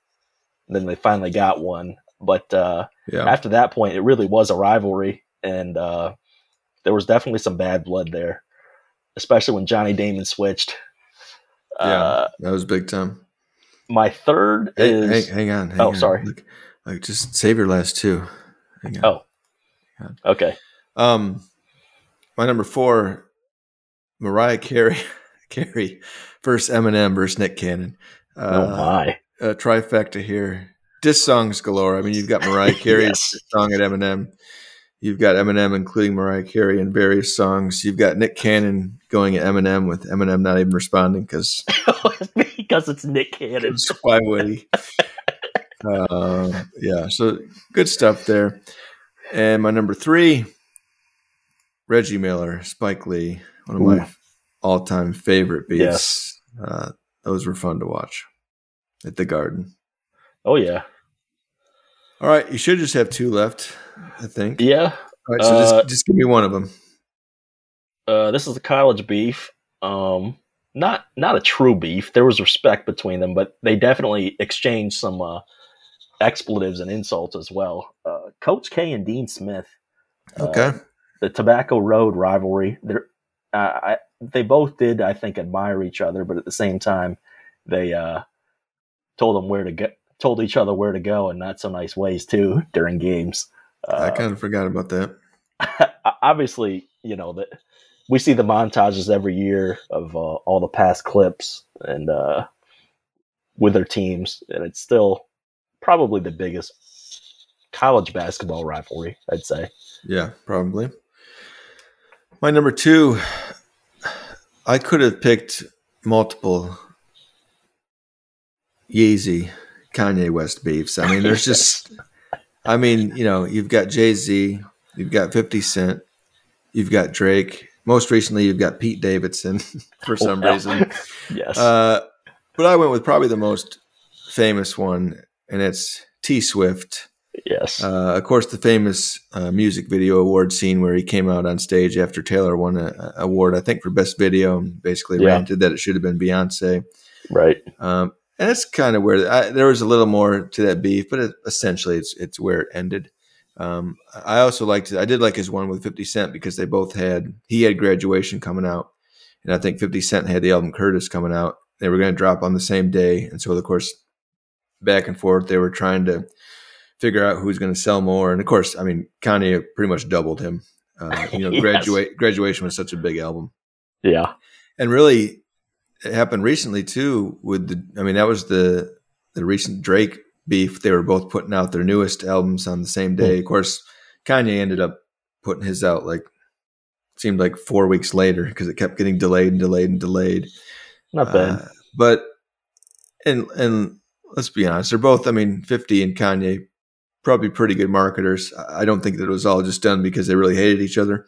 and then they finally got one. But uh, Yeah. after that point, it really was a rivalry, and uh, there was definitely some bad blood there, especially when Johnny Damon switched. Yeah. Uh, That was big time. My third is hang, hang on. hang Oh, on. sorry. Look, like, just save your last two. Hang on. Oh. okay. Um, my number four, Mariah Carey, Carey versus Eminem versus Nick Cannon. oh Uh, my! a trifecta here. Diss songs galore. I mean, you've got Mariah Carey's Yes. song at Eminem. You've got Eminem including Mariah Carey in various songs. You've got Nick Cannon going at Eminem with Eminem not even responding because because it's Nick Cannon. why would he? Uh, yeah, so good stuff there. And my number three, Reggie Miller, Spike Lee, one of my all-time favorite beats. Yes. Uh, those were fun to watch at the Garden. Oh yeah, All right, you should just have two left, I think. yeah. All right, so Uh, just, just give me one of them. Uh, this is the college beef. Um, not not a true beef. There was respect between them, but they definitely exchanged some uh, expletives and insults as well. Uh, Coach K and Dean Smith. uh, Okay. the Tobacco Road rivalry. They're, uh, I, they both did, I think, admire each other, but at the same time, they uh, told them where to go, told each other where to go, in not so nice ways too during games. I Uh, kind of forgot about that. obviously, you know that we see the montages every year of uh, all the past clips and uh, with their teams, and it's still probably the biggest college basketball rivalry, I'd say. Yeah, probably. My number two, I could have picked multiple Yeezy, Kanye West beefs. I mean, there's just, I mean, you know, you've got Jay Z, you've got 50 Cent, you've got Drake. most recently, you've got Pete Davidson for some reason. Yes. Uh, but I went with probably the most famous one, and it's T Swift. yes. Uh, of course, the famous uh, music video award scene where he came out on stage after Taylor won an award, I think, for best video, and basically Yeah. ranted that it should have been Beyonce. right. Um, and that's kind of where I, there was a little more to that beef, but it, essentially, it's it's where it ended. Um, I also liked I did like his one with Fifty Cent because they both had he had graduation coming out, and I think Fifty Cent had the album Curtis coming out. They were going to drop on the same day, and so of course, back and forth, they were trying to figure out who's going to sell more. And of course, I mean, Kanye pretty much doubled him. Uh, you know, Yes. graduate graduation was such a big album Yeah. and really happened recently too with the i mean that was the the recent drake beef. They were both putting out their newest albums on the same day. Of course kanye ended up putting his out like seemed like four weeks later because it kept getting delayed and delayed and delayed. Not bad. Uh, but and and let's be honest they're both i mean 50 and kanye probably pretty good marketers. I I don't think that it was all just done because they really hated each other.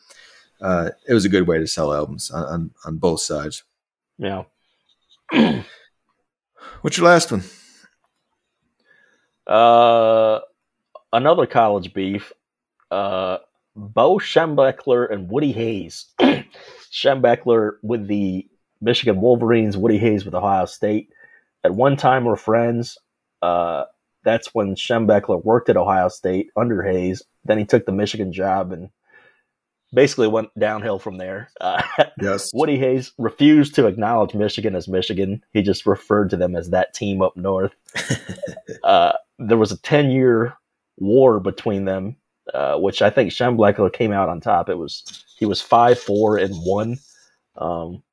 Uh, it was a good way to sell albums on, on, on both sides. Yeah. What's your last one? Uh, another college beef. Uh, Bo Schembechler and Woody Hayes. Schembechler with the Michigan Wolverines, Woody Hayes with Ohio State. At one time, were friends. Uh, that's when Schembechler worked at Ohio State under Hayes. Then he took the Michigan job and basically went downhill from there. Uh, Yes. Woody Hayes refused to acknowledge Michigan as Michigan. He just referred to them as that team up north. uh, there was a 10 year war between them, uh, which I think Schembechler came out on top. It was he was five four and one. Um,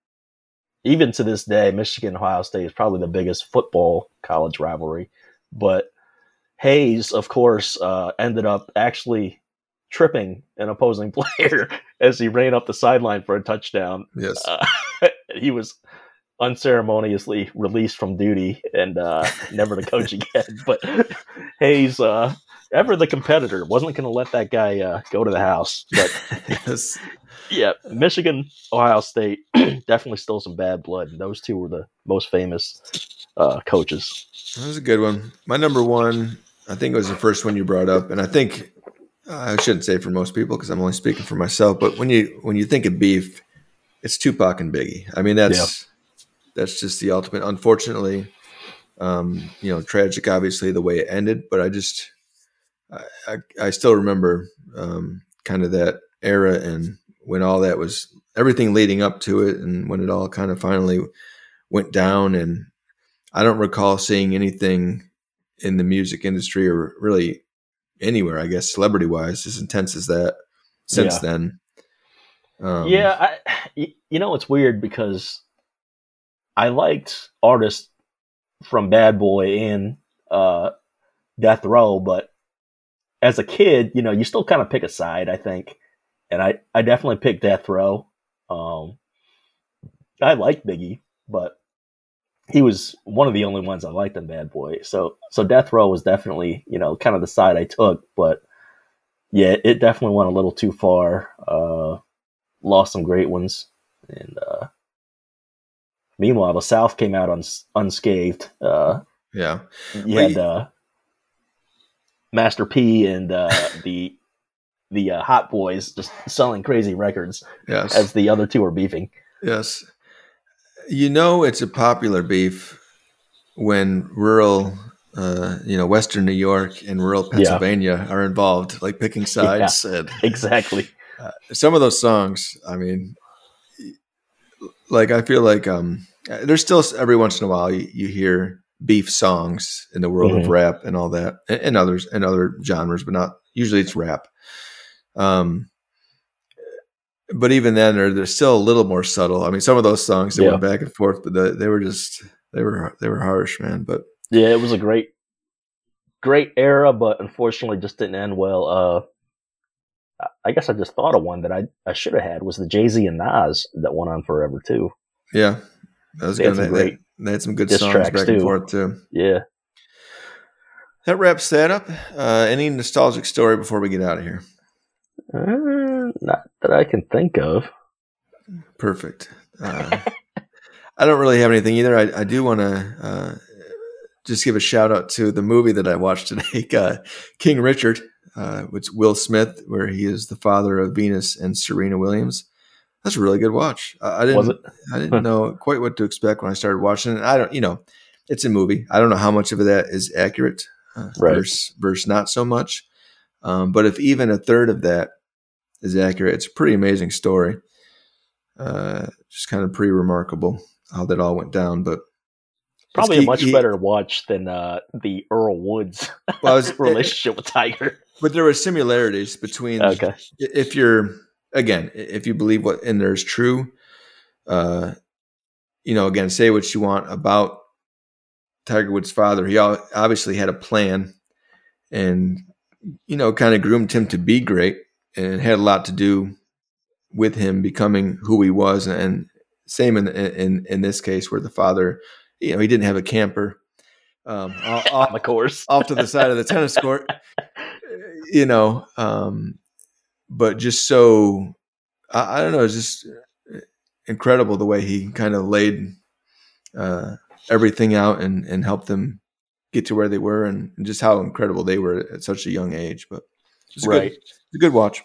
even to this day, Michigan Ohio State is probably the biggest football college rivalry. But Hayes, of course, uh, ended up actually tripping an opposing player as he ran up the sideline for a touchdown. Yes. Uh, he was unceremoniously released from duty and uh, never to coach again. But Hayes, uh, ever the competitor, wasn't going to let that guy uh, go to the house. But yes. yeah, Michigan, Ohio State definitely stole some bad blood. And those two were the most famous uh, coaches. That was a good one. My number one, I think it was the first one you brought up, and I think I shouldn't say for most people because I'm only speaking for myself. But when you when you think of beef, it's Tupac and Biggie. I mean, that's that's just the ultimate. Unfortunately, um, you know, tragic. Obviously, the way it ended, but I just I I, I still remember um, kind of that era and when all that was everything leading up to it, and when it all kind of finally went down and I don't recall seeing anything in the music industry or really anywhere, I guess, celebrity wise, as intense as that since Yeah. then. Um, yeah, I, you know, it's weird because I liked artists from Bad Boy and uh, Death Row, but as a kid, you know, you still kind of pick a side, I think. And I, I definitely picked Death Row. Um, I like Biggie, but he was one of the only ones I liked in Bad Boy. So, so Death Row was definitely, you know, kind of the side I took, but yeah, it definitely went a little too far. Uh, lost some great ones, and uh, meanwhile, the South came out uns- unscathed. Uh, yeah. you had uh, Master P and uh, the the uh, Hot Boys just selling crazy records Yes. as the other two were beefing. Yes. You know, it's a popular beef when rural, uh, you know, Western New York and rural Pennsylvania are involved, like picking sides. And Exactly. some of those songs, I mean, like I feel like um, there's still every once in a while you, you hear beef songs in the world of Mhm. rap and all that, and, and others and other genres, but not usually it's rap. Um, but even then, they're they're still a little more subtle. I mean, some of those songs they Yeah. went back and forth, but the, they were just they were they were harsh, man. But Yeah, it was a great, great era, but unfortunately, just didn't end well. Uh, I- guess I just thought of one that I I should have had was the Jay Z and Nas that went on forever too. yeah, that was They had good. some They, great they had some good songs back and forth too. Yeah. That wraps that up. Uh, any nostalgic story before we get out of here? Uh, not that I can think of. perfect. Uh, I don't really have anything either. I, I do want to uh, just give a shout out to the movie that I watched today, uh, King Richard, uh, which Will Smith, where he is the father of Venus and Serena Williams. That's a really good watch. I, didn't. I didn't know quite what to expect when I started watching it. I don't. You know, it's a movie. I don't know how much of that is accurate uh, Right. versus versus not so much. Um, but if even a third of that is accurate, it's a pretty amazing story. Uh, just kind of pretty remarkable how that all went down. But Probably a much he- better watch than uh, the Earl Woods Well, was- relationship with Tiger. But there were similarities between Okay. if you're again if you believe what in there is true uh you know again say what you want about tiger woods father he obviously had a plan and you know kind of groomed him to be great and it had a lot to do with him becoming who he was and same in in in this case where the father you know he didn't have a camper um off, the course. off to the side of the tennis court you know um but just so I, I don't know, it's just incredible the way he kind of laid uh, everything out and and helped them get to where they were, and, and just how incredible they were at such a young age. But Right. good, it's a good watch.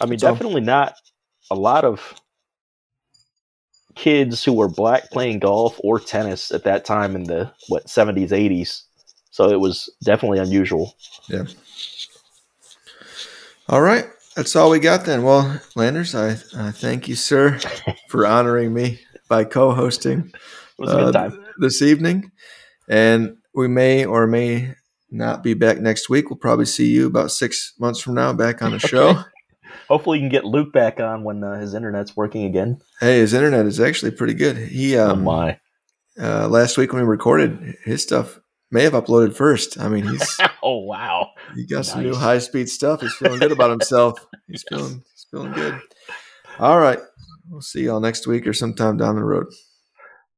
I mean, So- definitely not a lot of kids who were black playing golf or tennis at that time in the what 70s, 80s. So it was definitely unusual. Yeah. All right, that's all we got then. Well, Landers, I uh, thank you, sir, for honoring me by co-hosting. It was a good uh, this evening. And we may or may not be back next week. We'll probably see you about six months from now back on the show. Hopefully, you can get Luke back on when uh, his internet's working again. hey, his internet is actually pretty good. He oh um, my! uh, last week when we recorded, his stuff may have uploaded first. I mean, he's Oh wow! he got some new high speed stuff. He's feeling good about himself. He's feeling he's feeling good. All right, we'll see y'all next week or sometime down the road.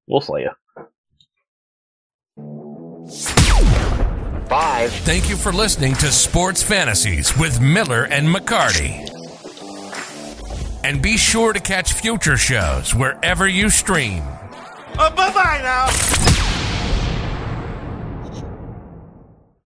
We'll see you. Five. Thank you for listening to Sports Fantasies with Miller and McCarty. And be sure to catch future shows wherever you stream. Uh, bye bye now.